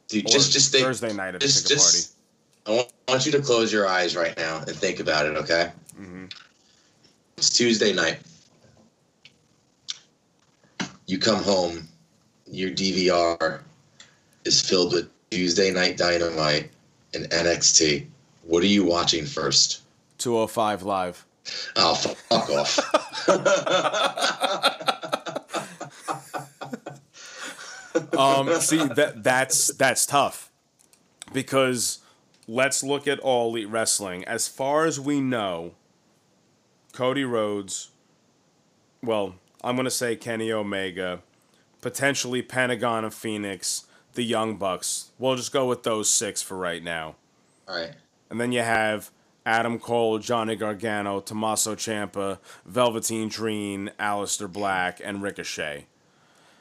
Dude, just just think, Thursday night at just, the ticket just, party. I want you to close your eyes right now and think about it, okay? Mm-hmm. It's Tuesday night. You come home, your DVR is filled with Tuesday Night Dynamite and NXT, what are you watching first? 205 live. Oh, fuck off. um, see that that's that's tough because let's look at all elite wrestling. As far as we know, Cody Rhodes, well, I'm gonna say Kenny Omega, potentially Pentagon of Fenix, the Young Bucks. We'll just go with those six for right now. All right. And then you have Adam Cole, Johnny Gargano, Tommaso Ciampa, Velveteen Dream, Aleister Black, and Ricochet.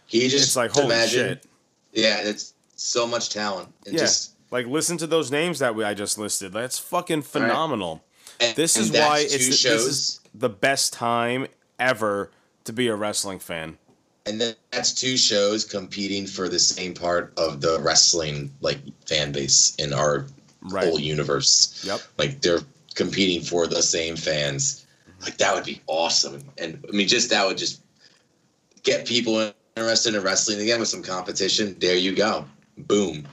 He just it's like holy imagine, shit. Yeah, it's so much talent. And yeah, just like listen to those names that we I just listed. That's fucking phenomenal. And- this and is why it's this is the best time ever to be a wrestling fan. and then that's two shows competing for the same part of the wrestling like fan base in our Right. whole universe. Yep. Like they're competing for the same fans. Like that would be awesome. And I mean just that would just get people interested in wrestling again with some competition. There you go. Boom.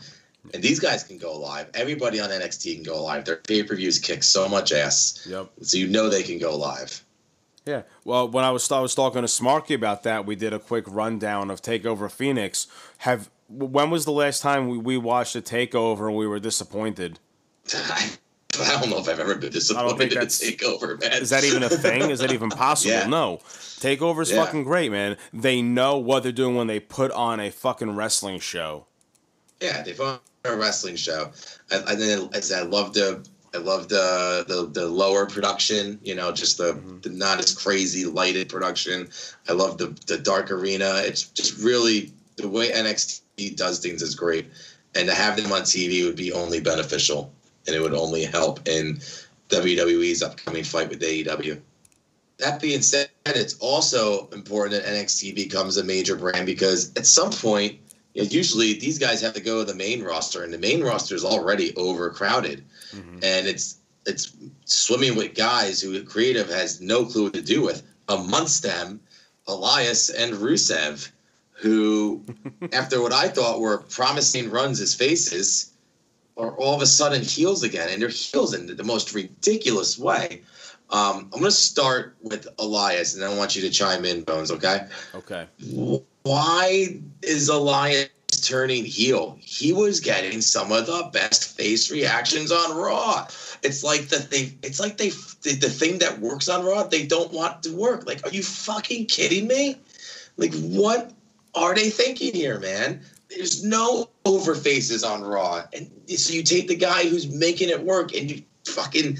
And these guys can go live. Everybody on NXT can go live. Their pay-per-views kick so much ass. Yep. So you know they can go live. Yeah. Well, when I was I was talking to Smarky about that, we did a quick rundown of Takeover Phoenix. Have when was the last time we, we watched a Takeover and we were disappointed? I, I don't know if I've ever been disappointed in a takeover, man. Is that even a thing? Is that even possible? Yeah. No. Takeover's Yeah. fucking great, man. They know what they're doing when they put on a fucking wrestling show. Yeah, they put on a wrestling show. I, I, then I I love the I love the, the the lower production. You know, just the, mm-hmm. the not as crazy lighted production. I love the the dark arena. It's just really the way NXT does things is great, and to have them on TV would be only beneficial, and it would only help in WWE's upcoming fight with AEW. That being said, it's also important that NXT becomes a major brand because at some point, you know, usually these guys have to go to the main roster, and the main roster is already overcrowded, mm-hmm. and it's it's swimming with guys who creative has no clue what to do with. Amongst them, Elias and Rusev, who, after what I thought were promising runs as faces, are all of a sudden heels again, and they're heels in the most ridiculous way. Um, I'm going to start with Elias, and I want you to chime in, Bones. Okay? Okay. Why is Elias turning heel? He was getting some of the best face reactions on Raw. It's like the thing. It's like they the, the thing that works on Raw. They don't want to work. Like, are you fucking kidding me? Like, what are they thinking here, man? There's no overfaces on Raw, and so you take the guy who's making it work, and you fucking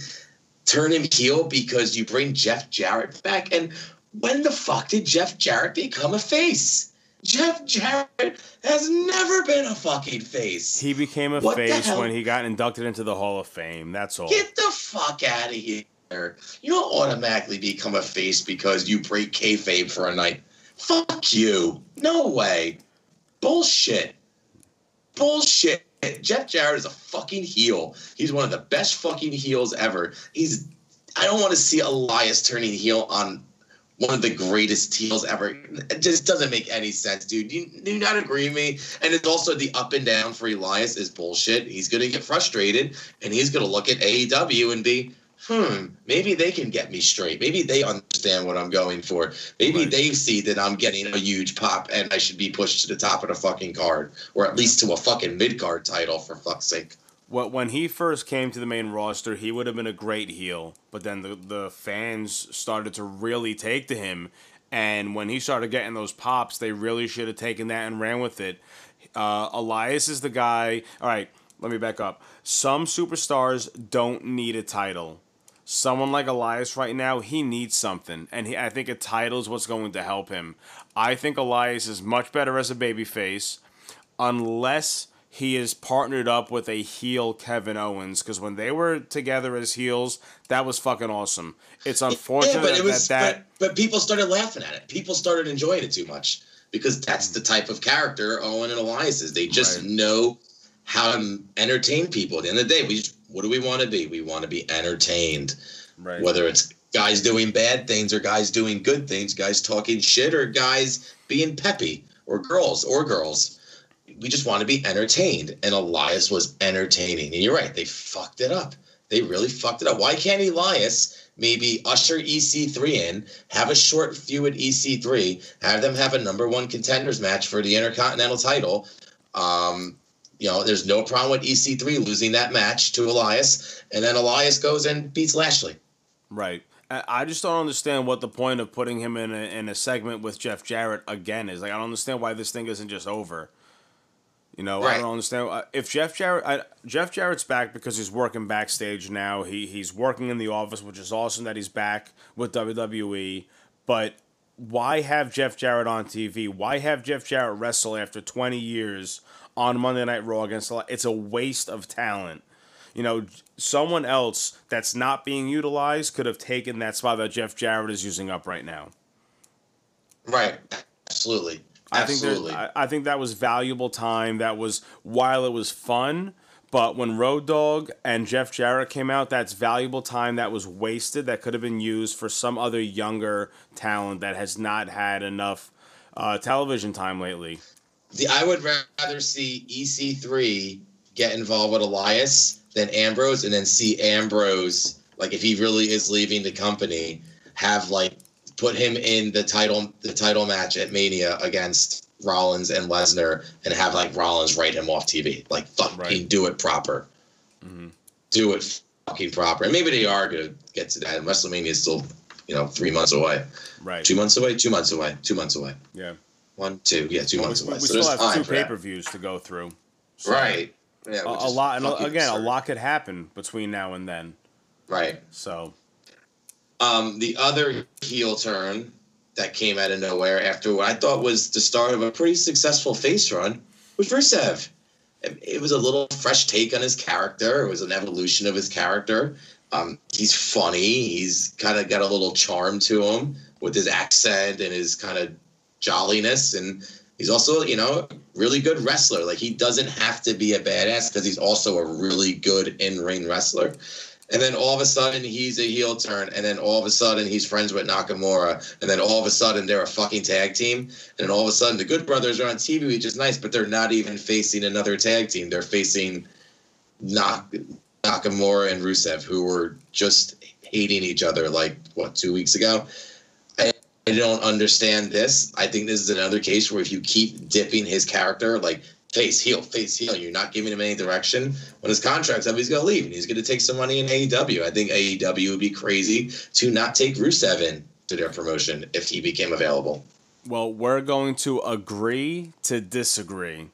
turn him heel because you bring Jeff Jarrett back. And when the fuck did Jeff Jarrett become a face? Jeff Jarrett has never been a fucking face. He became a What face when he got inducted into the Hall of Fame. That's all. Get the fuck out of here. You don't automatically become a face because you break kayfabe for a night. Fuck you. No way. Bullshit. Bullshit. Jeff Jarrett is a fucking heel. He's one of the best fucking heels ever. He's. I don't want to see Elias turning heel on one of the greatest heels ever. It just doesn't make any sense, dude. You do you not agree with me? And it's also the up and down for Elias is bullshit. He's gonna get frustrated and he's gonna look at AEW and be, hmm, maybe they can get me straight. Maybe they understand what I'm going for. Maybe they see that I'm getting a huge pop and I should be pushed to the top of the fucking card. Or at least to a fucking mid card title for fuck's sake. Wh- When he first came to the main roster, he would have been a great heel, but then the, the fans started to really take to him. And when he started getting those pops, they really should have taken that and ran with it. Uh, Elias is the guy. All right, let me back up. Some superstars don't need a title. Someone like Elias right now, he needs something, and he, I think a title is what's going to help him. I think Elias is much better as a babyface, unless he is partnered up with a heel Kevin Owens. Because when they were together as heels, that was fucking awesome. It's unfortunate Yeah, but it was that that but, but people started laughing at it. People started enjoying it too much because that's the type of character Owen and Elias is. They just know how to entertain people. At the end of the day, we just what do we want to be? We want to be entertained. Right. Whether it's guys doing bad things or guys doing good things, guys talking shit or guys being peppy or girls or girls. we just want to be entertained. And Elias was entertaining. And you're right, they fucked it up. They really fucked it up. Why can't Elias maybe usher EC3 in, have a short feud at EC3, have them have a number one contenders match for the Intercontinental title? Um, you know, there's no problem with EC3 losing that match to Elias, and then Elias goes and beats Lashley. Right. I just don't understand what the point of putting him in a, in a segment with Jeff Jarrett again is. Like, I don't understand why this thing isn't just over. You know, I don't understand if Jeff Jarrett. I, Jeff Jarrett's back because he's working backstage now. He he's working in the office, which is awesome that he's back with WWE. But why have Jeff Jarrett on TV? Why have Jeff Jarrett wrestle after twenty years on Monday Night Raw against? It's a waste of talent. You know, someone else that's not being utilized could have taken that spot that Jeff Jarrett is using up right now. Right. Absolutely. I think Absolutely. I, I think that was valuable time. That was while it was fun, but when Road Dog and Jeff Jarrett came out, that's valuable time that was wasted. That could have been used for some other younger talent that has not had enough uh, television time lately. The, I would rather see EC3 get involved with Elias than Ambrose, and then see Ambrose, like if he really is leaving the company, have like put him in the title the title match at Mania against Rollins and Lesnar, and have like Rollins write him off TV. Like fucking do it proper. Mm-hmm. Do it fucking proper. And maybe they are gonna get to that. And WrestleMania is still, you know, three months away. Right. Two months away. Two months away. Two months away. Yeah. One, two. Yeah, two months we, away. we so still have two pay per views to go through. Right. Yeah, a, a lot, and again, a lot could happen between now and then. Right. So, Um, the other heel turn that came out of nowhere after what I thought was the start of a pretty successful face run was Rusev. It was a little fresh take on his character. It was an evolution of his character. Um, he's funny. He's kind of got a little charm to him with his accent and his kind of jolliness. And he's also, you know, really good wrestler. Like he doesn't have to be a badass because he's also a really good in ring wrestler. And then all of a sudden he's a heel turn, and then all of a sudden he's friends with Nakamura, and then all of a sudden they're a fucking tag team, and then all of a sudden the Good Brothers are on TV, which is nice, but they're not even facing another tag team. They're facing Nak- Nakamura and Rusev, who were just hating each other like what two weeks ago. I, don't understand this. I think this is another case where if you keep dipping his character, like face heel, face heel, you're not giving him any direction. When his contract's up, he's going to leave and he's going to take some money in AEW. I think AEW would be crazy to not take Rusev in to their promotion if he became available. well, we're going to agree to disagree.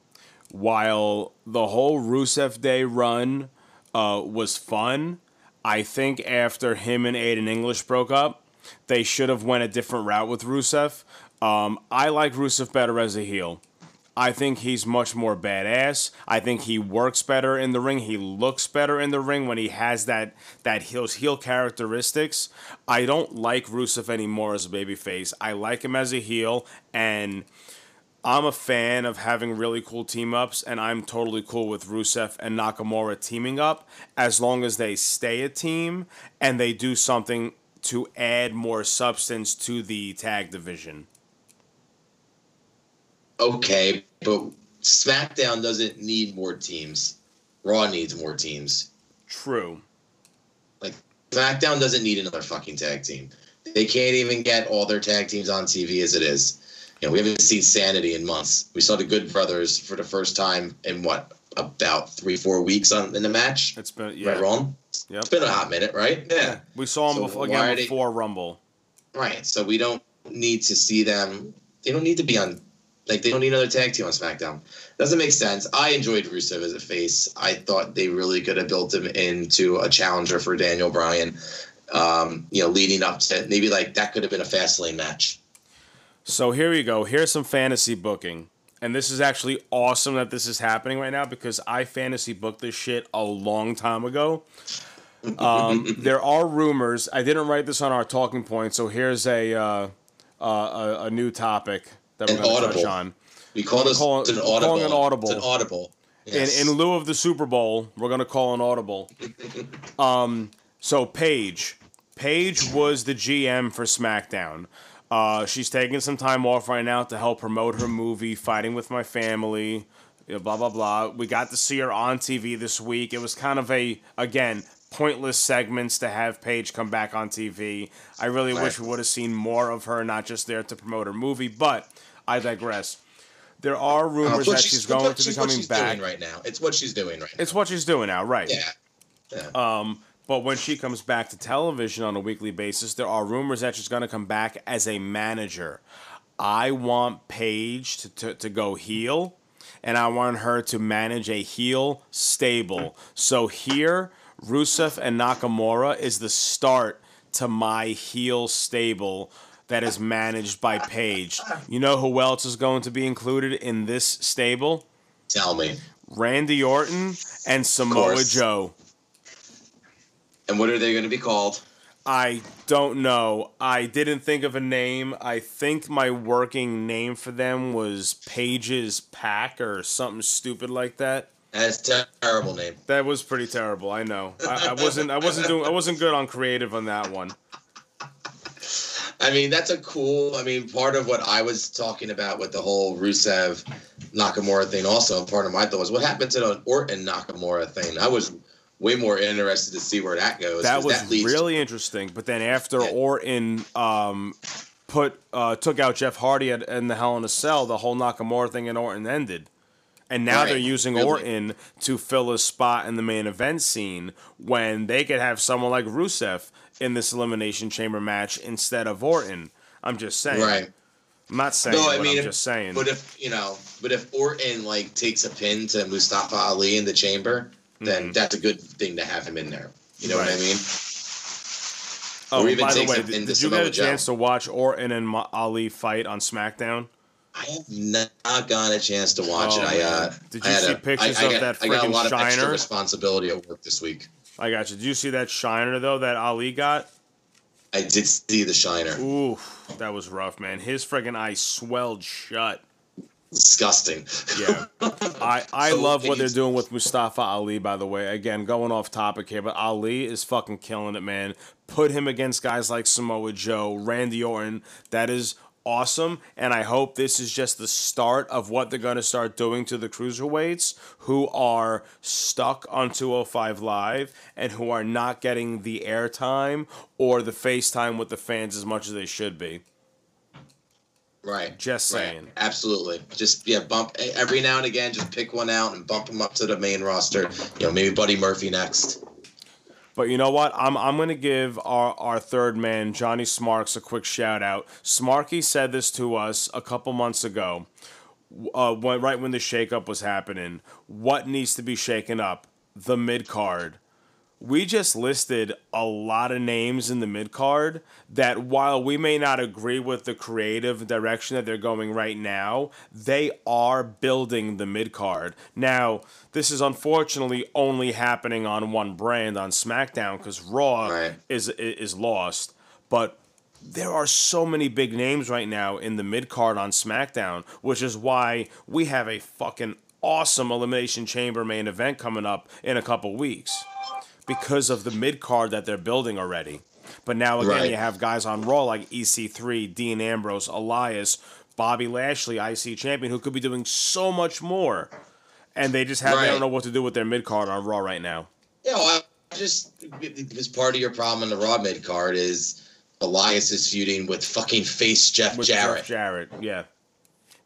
While the whole Rusev Day run uh, was fun, I think after him and Aiden English broke up, they should have went a different route with Rusev. Um, I like Rusev better as a heel. I think he's much more badass. I think he works better in the ring. He looks better in the ring when he has that that heel heel characteristics. I don't like Rusev anymore as a babyface. I like him as a heel, and I'm a fan of having really cool team ups, and I'm totally cool with Rusev and Nakamura teaming up as long as they stay a team and they do something to add more substance to the tag division. Okay, but SmackDown doesn't need more teams. Raw needs more teams. True. Like SmackDown doesn't need another fucking tag team. They can't even get all their tag teams on TV as it is. You know, we haven't seen Sanity in months. We saw the Good Brothers for the first time in what about three, four weeks on in the match. It's been yeah. Right, wrong. Yep. It's been a hot minute, right? Yeah. We saw him So before, again they- before Rumble. Right. So we don't need to see them. They don't need to be on. Like they don't need another tag team on SmackDown. Doesn't make sense. I enjoyed Rusev as a face. I thought they really could have built him into a challenger for Daniel Bryan. Um, you know, leading up to maybe like that could have been a Fastlane match. So here we go. Here's some fantasy booking. And this is actually awesome that this is happening right now because I fantasy booked this shit a long time ago. Um, there are rumors. I didn't write this on our talking point, so here's a uh, uh, a, a new topic that we're going to touch on. We call this it's an audible. calling an audible. It's an audible. Yes. In, in lieu of the Super Bowl, we're gonna call an audible. Um, so Paige, Paige was the GM for SmackDown. Uh, she's taking some time off right now to help promote her movie, Fighting with My Family. you know, blah blah blah. We got to see her on TV this week. It was kind of a again pointless segments to have Paige come back on TV. I really Right. wish we would have seen more of her, not just there to promote her movie. But I digress. There are Uh, rumors what that she's- she's what going to be what coming she's back. doing right now. It's what she's doing right now. It's what she's doing now, right? Yeah. Um, but when she comes back to television on a weekly basis, there are rumors that she's going to come back as a manager. I want Paige to, to, to go heel, and I want her to manage a heel stable. So here, Rusev and Nakamura is the start to my heel stable that is managed by Paige. You know who else is going to be included in this stable? Tell me. Randy Orton and Samoa. Joe. And what are they going to be called? I don't know. I didn't think of a name. I think my working name for them was Pages Pack or something stupid like that. That's a terrible name. That was pretty terrible. I know. I, I wasn't. I wasn't doing. I wasn't good on creative on that one. I mean, that's a cool. I mean, part of what I was talking about with the whole Rusev Nakamura thing, also part of my thought was what happened to the Orton Nakamura thing. I was way more interested to see where that goes. That was to- really interesting. But then after Orton um, put uh, took out Jeff Hardy at, in the Hell in a Cell, the whole Nakamura thing and Orton ended. And now they're using really. Orton to fill a spot in the main event scene when they could have someone like Rusev in this Elimination Chamber match instead of Orton. I'm just saying. Right. I'm not saying, No, I mean, I'm if- just saying. But if you know, but if Orton like takes a pin to Mustafa Ali in the chamber, then that's a good thing to have him in there. You know what I Mm-hmm. Mean? oh, or even by the way, did, did you get a Joe. chance to watch Orton and Ma- Ali fight on SmackDown? I have not gotten a chance to watch Oh, it. I uh. Did you had see a- pictures I- I of got- that I got a lot of extra responsibility at work this week. I got you. Did you see that Shiner though that Ali got? I did see the Shiner. Ooh, that was rough, man. His freaking eye swelled shut. Disgusting. Yeah. I, I So love what they're doing with Mustafa Ali, by the way. Again, going off topic here, but Ali is fucking killing it, man. Put him against guys like Samoa Joe, Randy Orton. That is awesome. And I hope this is just the start of what they're going to start doing to the cruiserweights who are stuck on 205 Live and who are not getting the airtime or the FaceTime with the fans as much as they should be. Right. Just Right. saying. Absolutely. Just yeah, bump every now and again. Just pick one out and bump them up to the main roster. You know, maybe Buddy Murphy next. But you know what? I'm I'm gonna give our, our third man, Johnny Smarks, a quick shout out. Smarky said this to us a couple months ago, uh, when, right when the shakeup was happening. What needs to be shaken up? The mid card. We just listed a lot of names in the mid card that while we may not agree with the creative direction that they're going right now, they are building the mid card. Now, this is unfortunately only happening on one brand on SmackDown because Raw is is lost. But there are so many big names right now in the mid card on SmackDown, which is why we have a fucking awesome Elimination Chamber main event coming up in a couple weeks because of the mid card that they're building already. But now again, Right. you have guys on Raw like EC3, Dean Ambrose, Elias, Bobby Lashley, IC champion, who could be doing so much more, and they just have they Right. don't know what to do with their mid card on Raw right now. Yeah, well, I just because part of your problem in the Raw mid card is Elias is feuding with fucking face Jeff with Jarrett. Jeff Jarrett, yeah.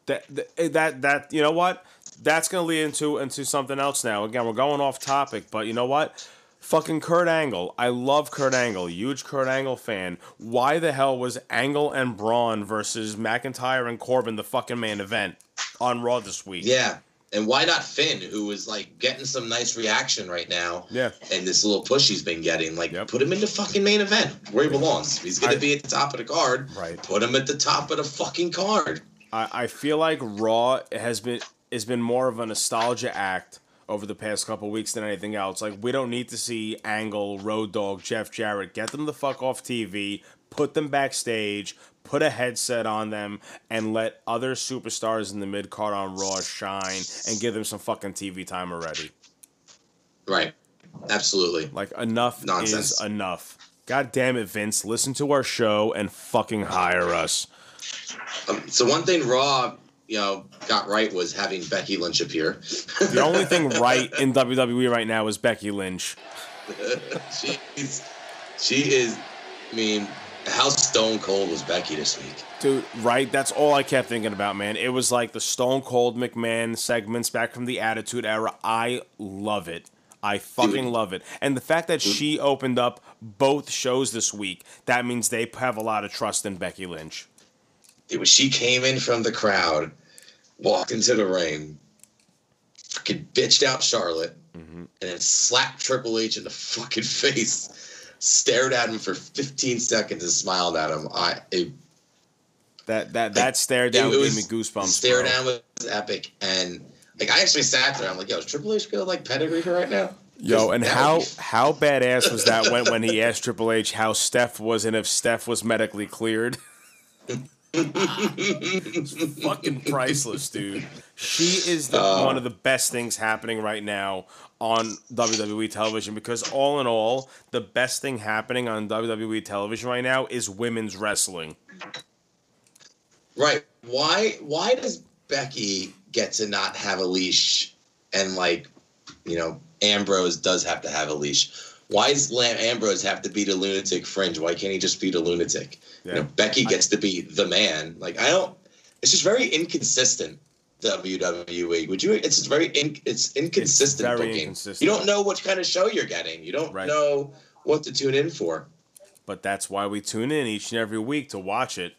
That, that eh, that that you know what? That's gonna lead into into something else now. Again, we're going off topic, but you know what? Fucking Kurt Angle. I love Kurt Angle. Huge Kurt Angle fan. Why the hell was Angle and Braun versus McIntyre and Corbin the fucking main event on Raw this week? Yeah. And why not Finn, who is like getting some nice reaction right now? Yeah. And this little push he's been getting, like put him in the fucking main event where he belongs. He's gonna be at the top of the card. Right. Put him at the top of the fucking card. I, I feel like Raw has been has been more of a nostalgia act over the past couple weeks than anything else. Like we don't need to see Angle, Road Dog, Jeff Jarrett. Get them the fuck off TV. Put them backstage. Put a headset on them and let other superstars in the mid card on Raw shine and give them some fucking TV time already. Right. Absolutely. Like enough Nonsense. is enough. God damn it, Vince! Listen to our show and fucking hire us. Um, so one thing Raw you know got right was having Becky Lynch appear. The only thing right in WWE right now is Becky Lynch. She's she is. I mean, how stone cold was Becky this week? Dude, right? That's all I kept thinking about, man. It was like the Stone Cold McMahon segments back from the Attitude Era. I love it. I fucking Dude. love it. And the fact that she opened up both shows this week, that means they have a lot of trust in Becky Lynch. It was she came in from the crowd, walked into the ring, fucking bitched out Charlotte, mm-hmm. and then slapped Triple H in the fucking face, stared at him for 15 seconds and smiled at him. I it, That that that stare down it gave was- me goosebumps. Stare bro. down was epic, and like I actually sat there. I'm like, yo, is Triple H gonna like pedigree her right now? Yo, and how how badass was that when when he asked Triple H how Steph was and if Steph was medically cleared? It's fucking priceless, dude. She is the, Uh. one of the best things happening right now on WWE television because all in all, the best thing happening on WWE television right now is women's wrestling. Right. Why why does Becky get to not have a leash and like, you know, Ambrose does have to have a leash? Why does Lam- Ambrose have to beat a lunatic fringe? Why can't he just beat a lunatic? You know, Becky gets to be the man. Like I don't it's just very inconsistent WWE. Would you it's just very in, it's inconsistent very booking. inconsistent. You don't know what kind of show you're getting. You don't Right. know what to tune in for. But that's why we tune in each and every week to watch it.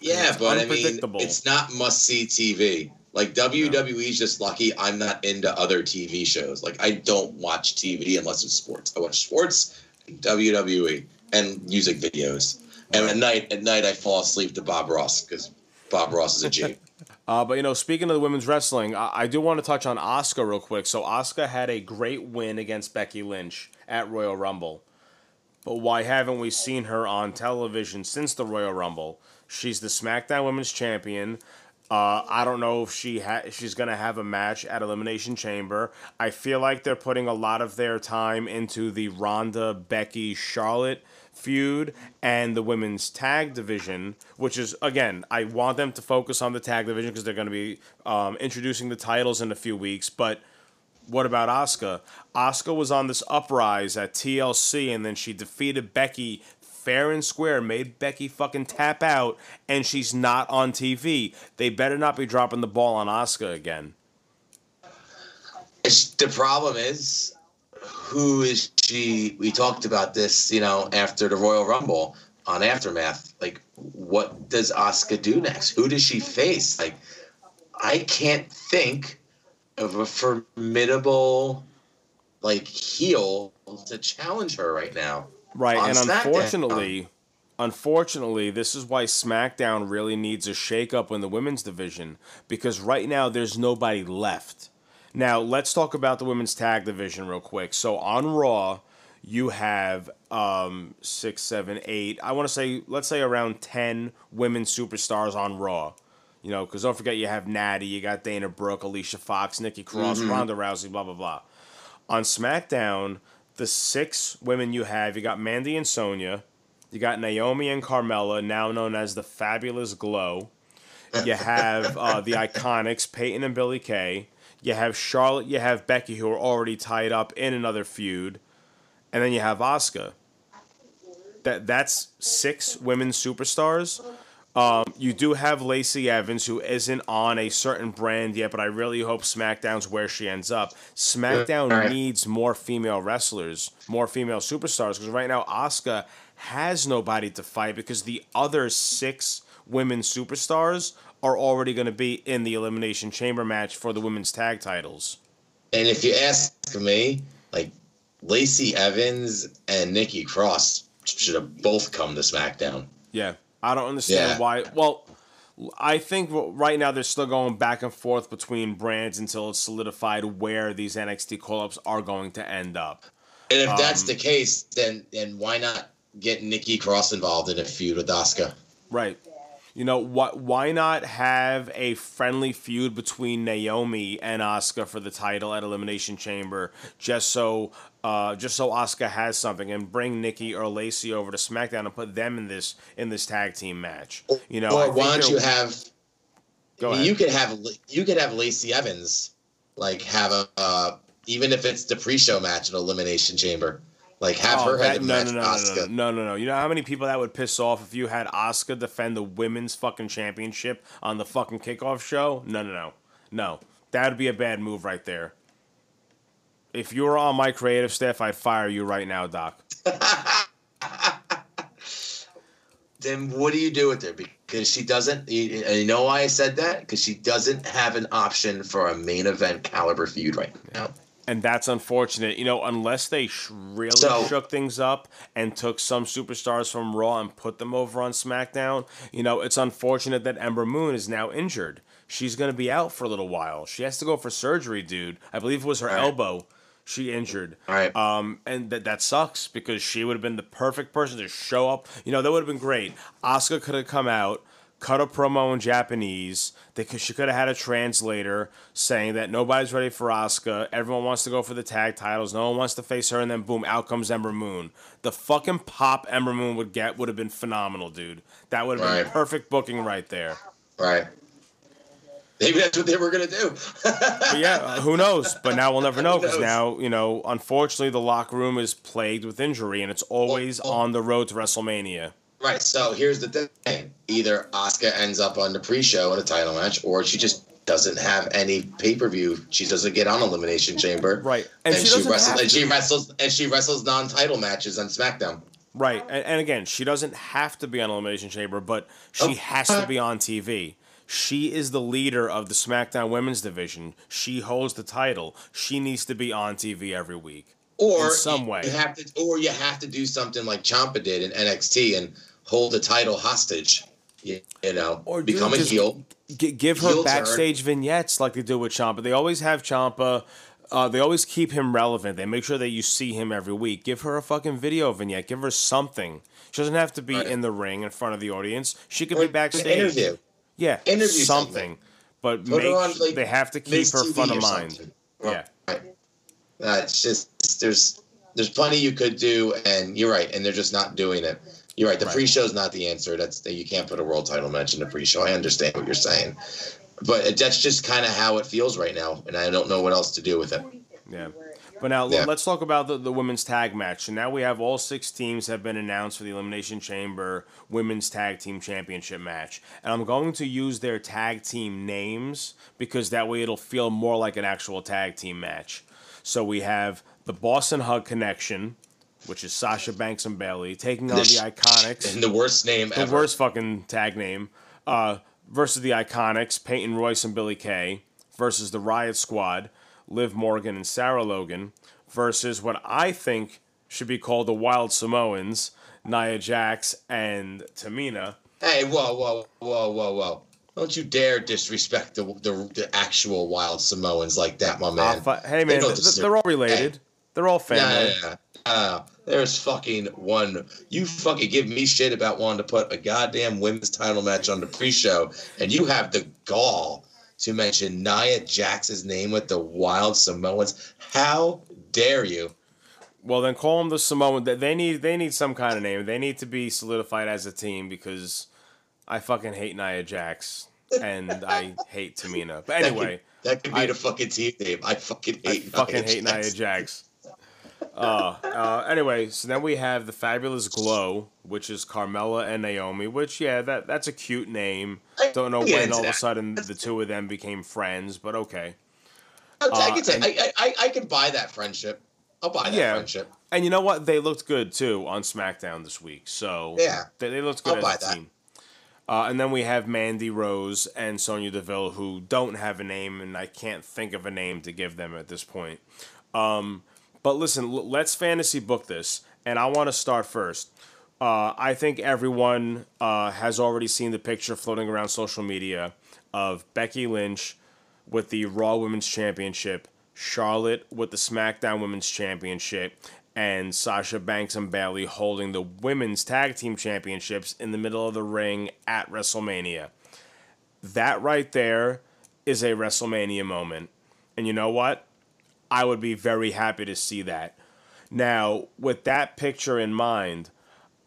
Yeah, but I mean, it's not must see TV. Like WWE's just lucky I'm not into other TV shows. Like I don't watch TV unless it's sports. I watch sports, WWE, and music videos. And at night, at night I fall asleep to Bob Ross because Bob Ross is a G. Uh, but you know, speaking of the women's wrestling, I, I do want to touch on Asuka real quick. So Asuka had a great win against Becky Lynch at Royal Rumble. But why haven't we seen her on television since the Royal Rumble? She's the SmackDown Women's Champion. Uh, I don't know if she ha- she's gonna have a match at Elimination Chamber. I feel like they're putting a lot of their time into the Ronda, Becky, Charlotte feud and the women's tag division, which is again, I want them to focus on the tag division because they're going to be um, introducing the titles in a few weeks. But what about Asuka? Asuka was on this uprise at TLC, and then she defeated Becky fair and square, made Becky fucking tap out, and she's not on TV. They better not be dropping the ball on Asuka again. It's, the problem is, who is she? We talked about this, you know, after the Royal Rumble on Aftermath. Like, what does Asuka do next? Who does she face? Like, I can't think of a formidable, like, heel to challenge her right now. Right, and SmackDown. unfortunately, unfortunately, this is why SmackDown really needs a shakeup in the women's division because right now there's nobody left. Now let's talk about the women's tag division real quick. So on Raw, you have um, six, seven, eight. I want to say, let's say around ten women superstars on Raw. You know, because don't forget you have Natty, you got Dana Brooke, Alicia Fox, Nikki Cross, Mhm. Ronda Rousey, blah blah blah. On SmackDown, the six women you have, you got Mandy and Sonya. you got Naomi and Carmella, now known as the Fabulous Glow. You have uh, the Iconics, Peyton and Billie Kay. You have Charlotte, you have Becky, who are already tied up in another feud, and then you have Asuka. That that's six women superstars. Um, you do have Lacey Evans, who isn't on a certain brand yet, but I really hope SmackDown's where she ends up. SmackDown Right. needs more female wrestlers, more female superstars, because right now Asuka has nobody to fight because the other six women superstars are already going to be in the Elimination Chamber match for the women's tag titles. And if you ask me, like, Lacey Evans and Nikki Cross should have both come to SmackDown. Yeah, I don't understand Yeah. why. Well, I think right now they're still going back and forth between brands until it's solidified where these NXT call-ups are going to end up. And if that's Um, the case, then then why not get Nikki Cross involved in a feud with Asuka? Right. You know what? Why not have a friendly feud between Naomi and Asuka for the title at Elimination Chamber, just so, uh, just so Asuka has something, and bring Nikki or Lacey over to SmackDown and put them in this in this tag team match. You know, or why don't you have Go ahead. You could have you could have Lacey Evans like have a uh, even if it's the pre-show match in Elimination Chamber, like have Oh, her that- head no, match no, no, no, Asuka. no, no, no, no. You know how many people that would piss off if you had Asuka defend the women's fucking championship on the fucking kickoff show? No, no, no, no. That would be a bad move right there. If you were on my creative staff, I'd fire you right now, Doc. Then what do you do with her? Because she doesn't. You, you know why I said that? Because she doesn't have an option for a main event caliber feud right now. And that's unfortunate. You know, unless they really So- shook things up and took some superstars from Raw and put them over on SmackDown, you know, it's unfortunate that Ember Moon is now injured. She's going to be out for a little while. She has to go for surgery, dude. I believe it was her Right. elbow she injured. Right. Um, and that that sucks because she would have been the perfect person to show up. You know, that would have been great. Asuka could have come out, cut a promo in Japanese. They could, she could have had a translator saying that nobody's ready for Asuka. Everyone wants to go for the tag titles. No one wants to face her. And then boom, out comes Ember Moon. The fucking pop Ember Moon would get would have been phenomenal, dude. That would have been Right. perfect booking right there. Right. Maybe that's what they were gonna do. But yeah, who knows? But now we'll never know because now, you know, unfortunately, the locker room is plagued with injury and it's always on the road to WrestleMania. Right. So here's the thing: either Asuka ends up on the pre-show in a title match, or she just doesn't have any pay-per-view. She doesn't get on Elimination Chamber. Right. And, And she she, wrestles. And she wrestles. And she wrestles non-title matches on SmackDown. Right. And, and again, she doesn't have to be on Elimination Chamber, but she Oh. has to be on TV. She is the leader of the SmackDown Women's Division. She holds the title. She needs to be on TV every week. Or in some way. you have to, or you have to do something like Ciampa did in NXT and hold the title hostage. You, you know, Or become a heel. G- give her Heel turn. backstage vignettes like they do with Ciampa. They always have Ciampa. Uh, they always keep him relevant. They make sure that you see him every week. Give her a fucking video vignette. Give her something. She doesn't have to be Right. in the ring in front of the audience. She could Or be an backstage. interview. Yeah, Interview something. something. But Put make, on, like, they have to keep her TV front of mind. something. Yeah. Right. Uh, it's just there's there's plenty you could do, and you're right, and they're just not doing it. You're right. The Right. pre-show's not the answer. That's you can't put a world title match in the pre-show. I understand what you're saying, but that's just kind of how it feels right now, and I don't know what else to do with it. Yeah. But now Yeah. let's talk about the, the women's tag match. And now we have all six teams have been announced for the Elimination Chamber Women's Tag Team Championship match. And I'm going to use their tag team names because that way it'll feel more like an actual tag team match. So we have the Boss 'n' Hug Connection, which is Sasha Banks and Bayley, taking on the This- Iconics And the worst name the ever. worst fucking tag name. Uh, versus the Iconics, Peyton Royce and Billie Kay. Versus the Riot Squad, Liv Morgan and Sarah Logan. Versus what I think should be called the Wild Samoans, Nia Jax and Tamina. Hey, whoa, whoa, whoa, whoa, whoa! Don't you dare disrespect the the, the actual Wild Samoans like that, my man. Hey man, don't th- they're all related. They're all family. nah, nah, nah. Uh, there's fucking one. You fucking give me shit about wanting to put a goddamn women's title match on the pre-show, and you have the gall to mention Nia Jax's name with the Wild Samoans. How dare you? Well, then call them the Samoan. They- They need they need some kind of name. They need to be solidified as a team because I fucking hate Nia Jax and I hate Tamina. But That could- anyway, that could, be I- the fucking team name. I fucking hate. I fucking Nia hate Nia Jax. Uh, uh, anyway, so then we have the Fabulous Glow, which is Carmella and Naomi. Which, yeah, that that's a cute name. Don't know when all of a sudden the two of them became friends, but okay. I, I, Uh, can say, and- I, I, I can buy that friendship. I'll buy that Yeah. friendship. And you know what? They looked good too on SmackDown this week. So Yeah. they, they looked good I'll buy as a that. team. Uh, and then we have Mandy Rose and Sonya Deville, who don't have a name, and I can't think of a name to give them at this point. Um, but listen, let's fantasy book this, and I want to start first. Uh, I think everyone uh, has already seen the picture floating around social media of Becky Lynch with the Raw Women's Championship, Charlotte with the SmackDown Women's Championship, and Sasha Banks and Bayley holding the Women's Tag Team Championships in the middle of the ring at WrestleMania. That right there is a WrestleMania moment. And you know what? I would be very happy to see that. Now, with that picture in mind,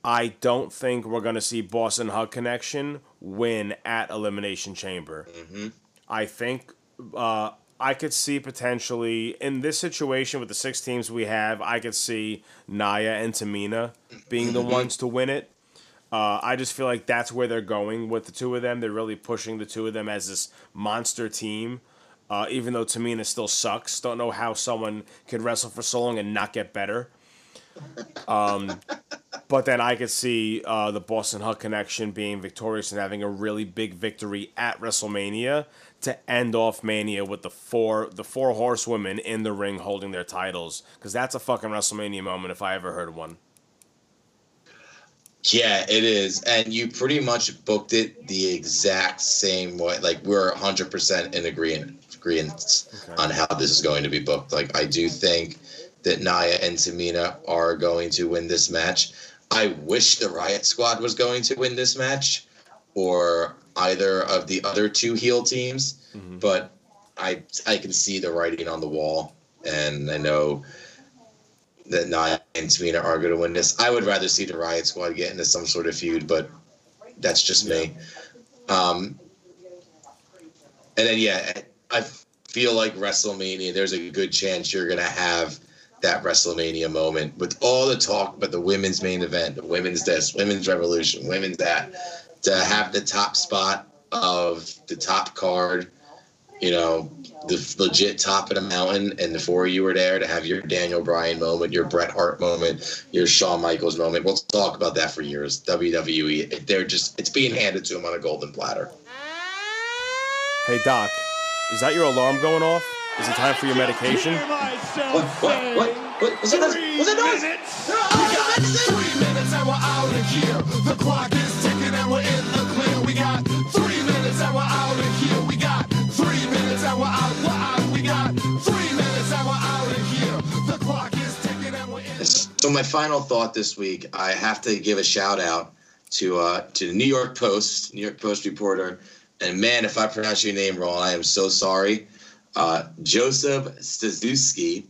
I don't think we're going to see Boss 'n' Hug Connection win at Elimination Chamber. I think uh, I could see potentially in this situation with the six teams we have, I could see Nia and Tamina being the ones to win it. Uh, I just feel like that's where they're going with the two of them. They're really pushing the two of them as this monster team. Uh, even though Tamina still sucks, don't know how someone could wrestle for so long and not get better. Um, but then I could see uh, the Boss 'n' Hug connection being victorious and having a really big victory at WrestleMania to end off Mania with the four the four horsewomen in the ring holding their titles because that's a fucking WrestleMania moment if I ever heard one. Yeah, it is. And you pretty much booked it the exact same way. Like we're 100% in agreement, agreement on how this is going to be booked. Like I do think that Nia and Tamina are going to win this match. I wish the Riot Squad was going to win this match or either of the other two heel teams, but I I can see the writing on the wall and I know that Nia and Tamina are going to win this. I would rather see the Riot Squad get into some sort of feud, but that's just me. Um, and then yeah, I feel like WrestleMania. There's a good chance you're going to have that WrestleMania moment with all the talk about the women's main event, the women's this, women's revolution, women's that. To have the top spot of the top card, you know, the legit top of the mountain, and the four of you were there to have your Daniel Bryan moment, your Bret Hart moment, your Shawn Michaels moment. We'll talk about that for years. WWE, they're just, it's being handed to them on a golden platter. Hey Doc, is that your alarm going off? Is it time for your medication? What? What? What? What? Was it? Was it noise? We got three minutes and we're out of here. The clock is ticking and we're in the clear. We got three minutes and we're out of here. We got three minutes and we're out. We're out. We got three minutes and we're out of here. The clock is ticking and we're in. So my final thought this week, I have to give a shout out to uh, to the New York Post, New York Post reporter, and man, if I pronounce your name wrong, I am so sorry. Uh, Joseph Staszewski,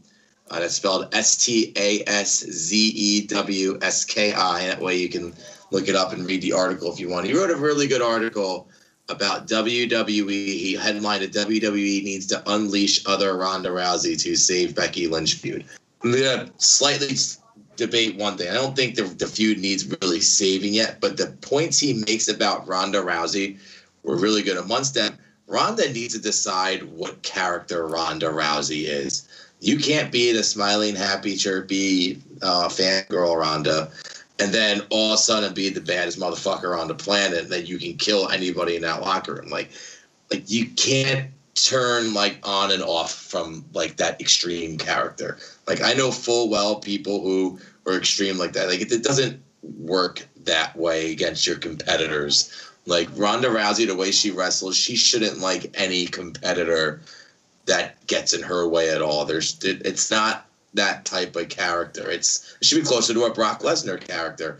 uh, that's spelled S T A S Z E W S K I. That way you can look it up and read the article if you want. He wrote a really good article about WWE. He headlined it WWE needs to unleash other Ronda Rousey to save Becky Lynch feud. I'm gonna slightly debate one thing. I don't think the, the feud needs really saving yet, but the points he makes about Ronda Rousey were really good. Amongst them, Ronda needs to decide what character Ronda Rousey is. You can't be the smiling, happy, chirpy uh, fangirl Ronda, and then all of a sudden be the baddest motherfucker on the planet, and then you can kill anybody in that locker room. Like, like you can't turn like on and off from like that extreme character. Like I know full well people who are extreme like that. Like it, it doesn't work that way against your competitors. Like Ronda Rousey, the way she wrestles, she shouldn't like any competitor that gets in her way at all. There's it, it's not that type of character. It's it should be closer to a Brock Lesnar character.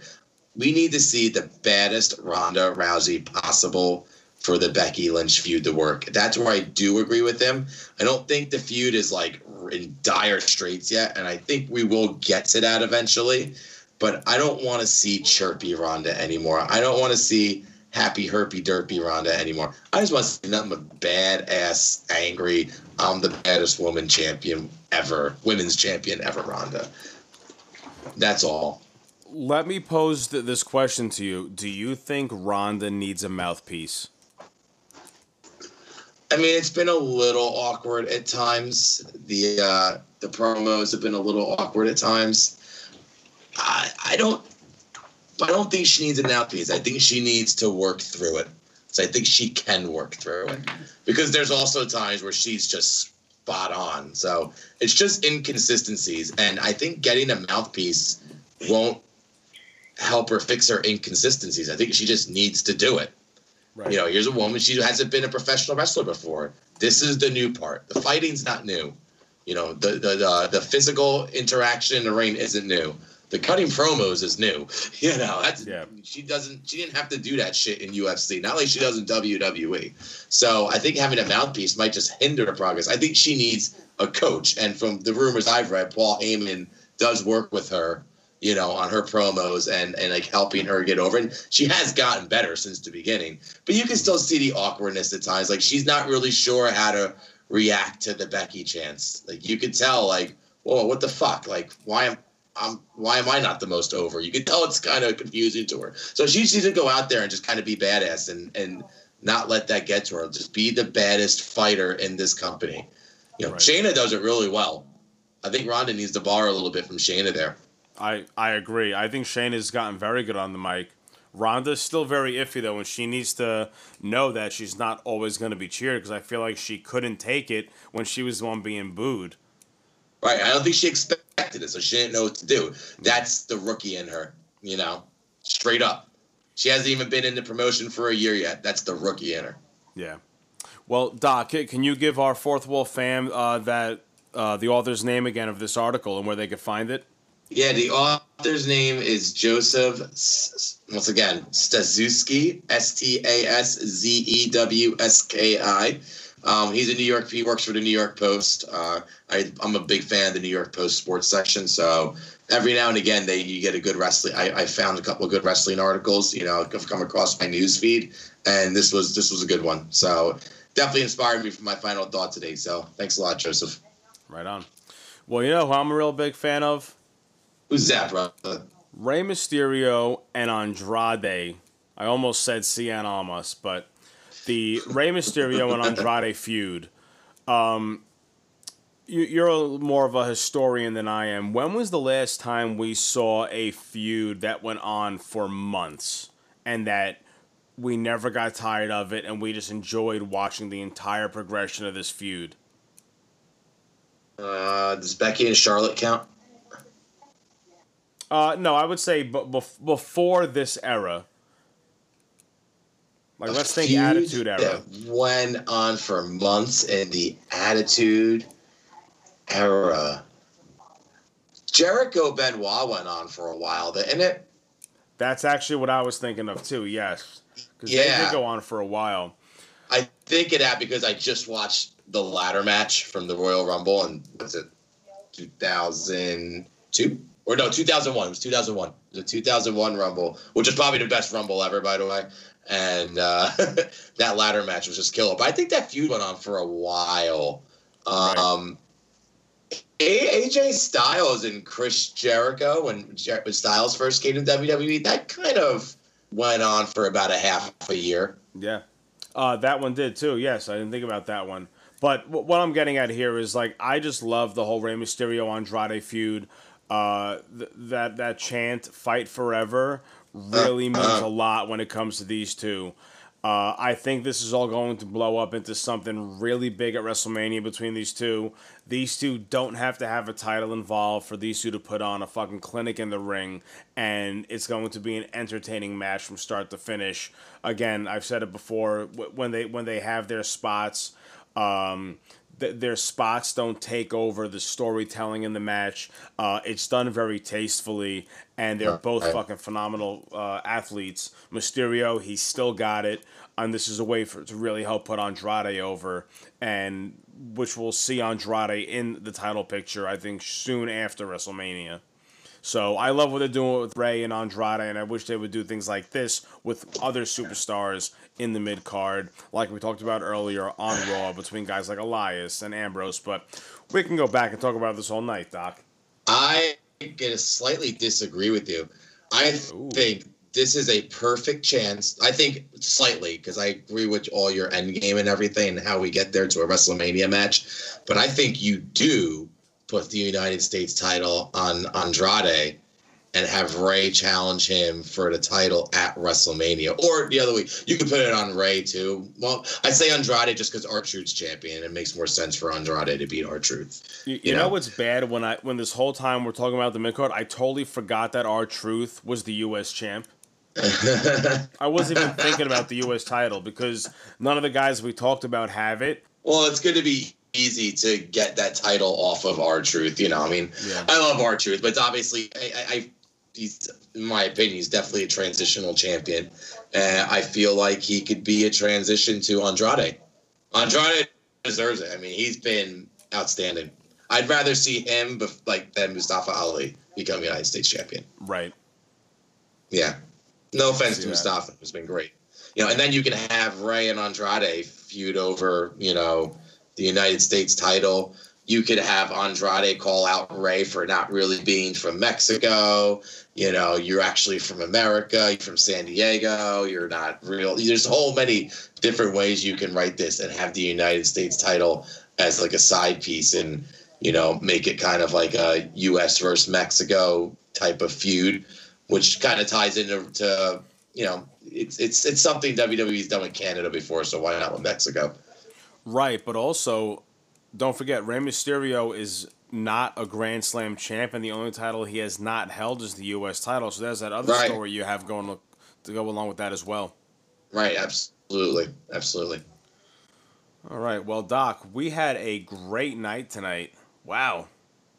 We need to see the baddest Ronda Rousey possible for the Becky Lynch feud to work. That's where I do agree with him. I don't think the feud is like in dire straits yet, and I think we will get to that eventually. But I don't want to see chirpy Ronda anymore. I don't want to see happy herpy derpy Ronda anymore. I just want to see nothing but badass, angry. I'm the baddest woman champion ever, women's champion ever, Ronda. That's all. Let me pose th- this question to you. Do you think Ronda needs a mouthpiece? I mean, it's been a little awkward at times. The uh, the promos have been a little awkward at times. I I don't I don't think she needs an mouthpiece. I think she needs to work through it. So I think she can work through it because there's also times where she's just spot on. So it's just inconsistencies, and I think getting a mouthpiece won't help her fix her inconsistencies. I think she just needs to do it. Right. You know, here's a woman, she hasn't been a professional wrestler before. This is the new part. The fighting's not new. You know, the the the, the physical interaction in the ring isn't new. The cutting promos is new. You know, that's Yeah. she doesn't she didn't have to do that shit in UFC. Not like she does in WWE. So I think having a mouthpiece might just hinder her progress. I think she needs a coach. And from the rumors I've read, Paul Heyman does work with her you know, on her promos and and like helping her get over. And she has gotten better since the beginning, but you can still see the awkwardness at times. Like she's not really sure how to react to the Becky chance. Like you could tell, like, whoa, what the fuck? Like, why am I'm why am I not the most over? You can tell it's kind of confusing to her. So she needs to go out there and just kind of be badass and and not let that get to her. Just be the baddest fighter in this company. You know, Right. Shayna does it really well. I think Ronda needs to borrow a little bit from Shayna there. I, I agree. I think Shayna has gotten very good on the mic. Ronda's still very iffy though, and she needs to know that she's not always going to be cheered because I feel like she couldn't take it when she was the one being booed. Right. I don't think she expected it, so she didn't know what to do. That's the rookie in her, you know, straight up. She hasn't even been in the promotion for a year yet. That's the rookie in her. Yeah. Well, Doc, can you give our fourth wall fam uh, that uh, the author's name again of this article and where they could find it? Yeah, the author's name is Joseph, once again, Staszewski, S T A S Z E W S K I. Um, he's in New York, he works for the New York Post. Uh, I, I'm a big fan of the New York Post sports section. So every now and again, they you get a good wrestling. I, I found a couple of good wrestling articles, you know, have come across my news feed, and this was this was a good one. So definitely inspired me for my final thought today. So thanks a lot, Joseph. Right on. Well, you know who I'm a real big fan of? Who's that, brother? Rey Mysterio and Andrade. I almost said Cien Almas, but the Rey Mysterio and Andrade feud. Um, you, you're a, more of a historian than I am. When was the last time we saw a feud that went on for months and that we never got tired of it and we just enjoyed watching the entire progression of this feud? Uh, does Becky and Charlotte count? Uh, no, I would say b- bef- before this era. Like, let's think feud Attitude Era. went on for months in the Attitude Era. Jericho Benoit went on for a while, didn't it? That's actually what I was thinking of too. Yes, because they Yeah. did go on for a while. I think of that because I just watched the ladder match from the Royal Rumble and was it 2002 or no 2001? It was 2001. It was a 2001 Rumble, which is probably the best Rumble ever, by the way. And uh, that ladder match was just killer. But I think that feud went on for a while. Um, A- AJ Styles and Chris Jericho when Jer- when Styles first came to WWE, that kind of went on for about a half a year. Yeah, uh, that one did too. Yes, I didn't think about that one. But w- what I'm getting at here is like I just love the whole Rey Mysterio Andrade feud. Uh, th- that that chant "Fight Forever" really means a lot when it comes to these two. Uh, I think this is all going to blow up into something really big at WrestleMania between these two. These two don't have to have a title involved for these two to put on a fucking clinic in the ring, and it's going to be an entertaining match from start to finish. Again, I've said it before when they when they have their spots. Um, th- their spots don't take over the storytelling in the match. Uh, it's done very tastefully, and they're both fucking phenomenal uh, athletes. Mysterio, he's still got it, and this is a way for to really help put Andrade over, and which we'll see Andrade in the title picture. I think soon after WrestleMania. So I love what they're doing with Rey and Andrade, and I wish they would do things like this with other superstars in the mid card, like we talked about earlier on Raw between guys like Elias and Ambrose. But we can go back and talk about this all night, Doc. I gonna slightly disagree with you. I think this is a perfect chance. I think slightly because I agree with all your end game and everything and how we get there to a WrestleMania match. But I think you do put the United States title on Andrade and have Rey challenge him for the title at WrestleMania. Or the other way, you could put it on Rey too. Well, I say Andrade just because R Truth's champion. It makes more sense for Andrade to beat R Truth. You, you know what's bad when I when this whole time we're talking about the midcard, I totally forgot that R Truth was the U.S. champ. I wasn't even thinking about the U.S. title because none of the guys we talked about have it. Well, it's going to be easy to get that title off of R Truth. You know, I mean, Yeah. I love R Truth, but it's obviously, I, I, I he's, in my opinion, he's definitely a transitional champion. And I feel like he could be a transition to Andrade. Andrade deserves it. I mean, he's been outstanding. I'd rather see him bef- like than Mustafa Ali become United States champion. Right. Yeah. No offense to. Mustafa, who's been great. You know, and then you can have Rey and Andrade feud over, you know, the United States title. You could have Andrade call out Rey for not really being from Mexico. You know, you're actually from America. You're from San Diego. You're not real. There's a whole many different ways you can write this and have the United States title as like a side piece and, you know, make it kind of like a U.S. versus Mexico type of feud, which kind of ties into, to, you know, it's it's it's something WWE's done with Canada before, so why not with Mexico? Right, but also don't forget Rey Mysterio is not a Grand Slam champ, and the only title he has not held is the U.S. title. So there's that other Right. story you have going to, to go along with that as well. Right, absolutely, absolutely. All right, well, Doc, we had a great night tonight. Wow,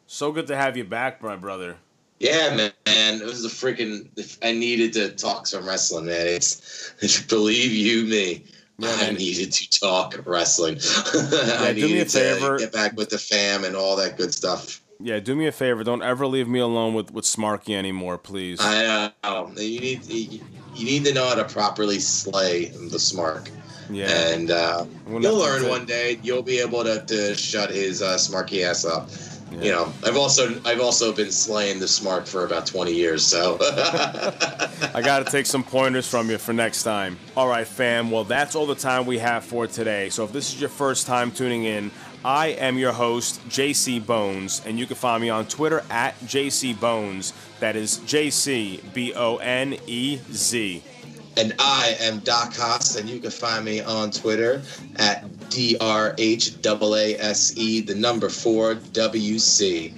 so good to have you back, my brother. Yeah, man, it was a freaking. I needed to talk some wrestling, man. It's believe you me. I needed to talk wrestling. I do me a needed to favor. get back with the fam and all that good stuff. Yeah, do me a favor. Don't ever leave me alone with, with Smarky anymore, please. I know you need you, you need to know how to properly slay the smark. Yeah. and uh, you'll learn one day. You'll be able to, to shut his uh, smarky ass up. You know, I've also I've also been slaying the smart for about twenty years. So I got to take some pointers from you for next time. All right, fam. Well, that's all the time we have for today. So if this is your first time tuning in, I am your host, JC Bonez, and you can find me on Twitter at JC Bonez. That is J C B O N E Z. And I am Doc Haas, and you can find me on Twitter at D R H A S E, the number four W C.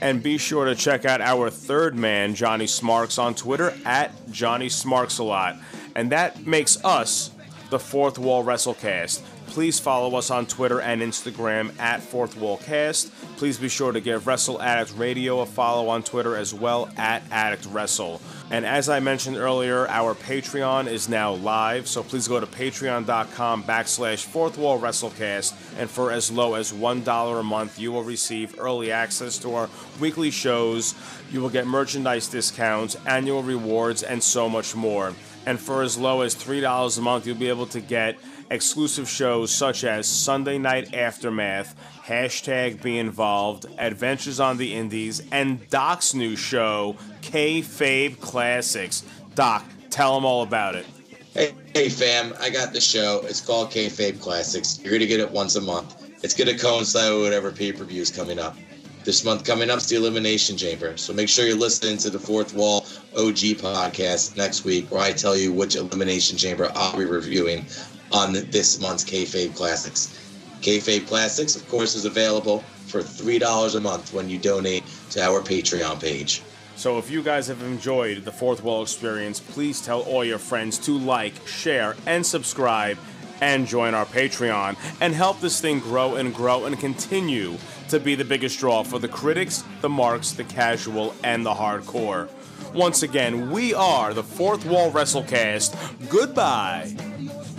And be sure to check out our third man, Johnny Smarks, on Twitter at Johnny Smarks a lot. And that makes us the Fourth Wall WrestleCast. Please follow us on Twitter and Instagram at Fourth Wall Cast. Please be sure to give Wrestle Addict Radio a follow on Twitter as well at Addict Wrestle. And as I mentioned earlier, our Patreon is now live, so please go to patreon.com backslash Fourth Wall WrestleCast, and for as low as $1 a month, you will receive early access to our weekly shows. You will get merchandise discounts, annual rewards, and so much more. And for as low as $3 a month, you'll be able to get exclusive shows such as Sunday Night Aftermath, hashtag Be Involved, Adventures on the Indies, and Doc's new show, Kayfabe Classics. Doc, tell them all about it. Hey, hey, fam! I got the show. It's called Kayfabe Classics. You're gonna get it once a month. It's gonna coincide with whatever pay-per-view is coming up. This month coming up is the Elimination Chamber. So make sure you're listening to the Fourth Wall OG podcast next week, where I tell you which Elimination Chamber I'll be reviewing on this month's Kayfabe Classics. Kayfabe Classics, of course, is available for three dollars a month when you donate to our Patreon page. So if you guys have enjoyed the Fourth Wall experience, please tell all your friends to like, share, and subscribe and join our Patreon and help this thing grow and grow and continue to be the biggest draw for the critics, the marks, the casual, and the hardcore. Once again, we are the Fourth Wall WrestleCast. Goodbye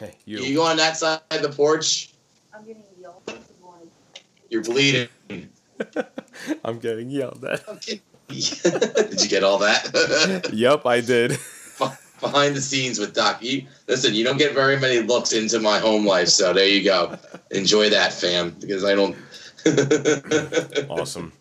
Hey, You. you. go on that side of the porch. I'm getting yelled at. You're bleeding. I'm getting yelled at. Did you get all that? Yep, I did. Behind the scenes with Doc. You listen. You don't get very many looks into my home life, so there you go. Enjoy that, fam. Because I don't. Awesome.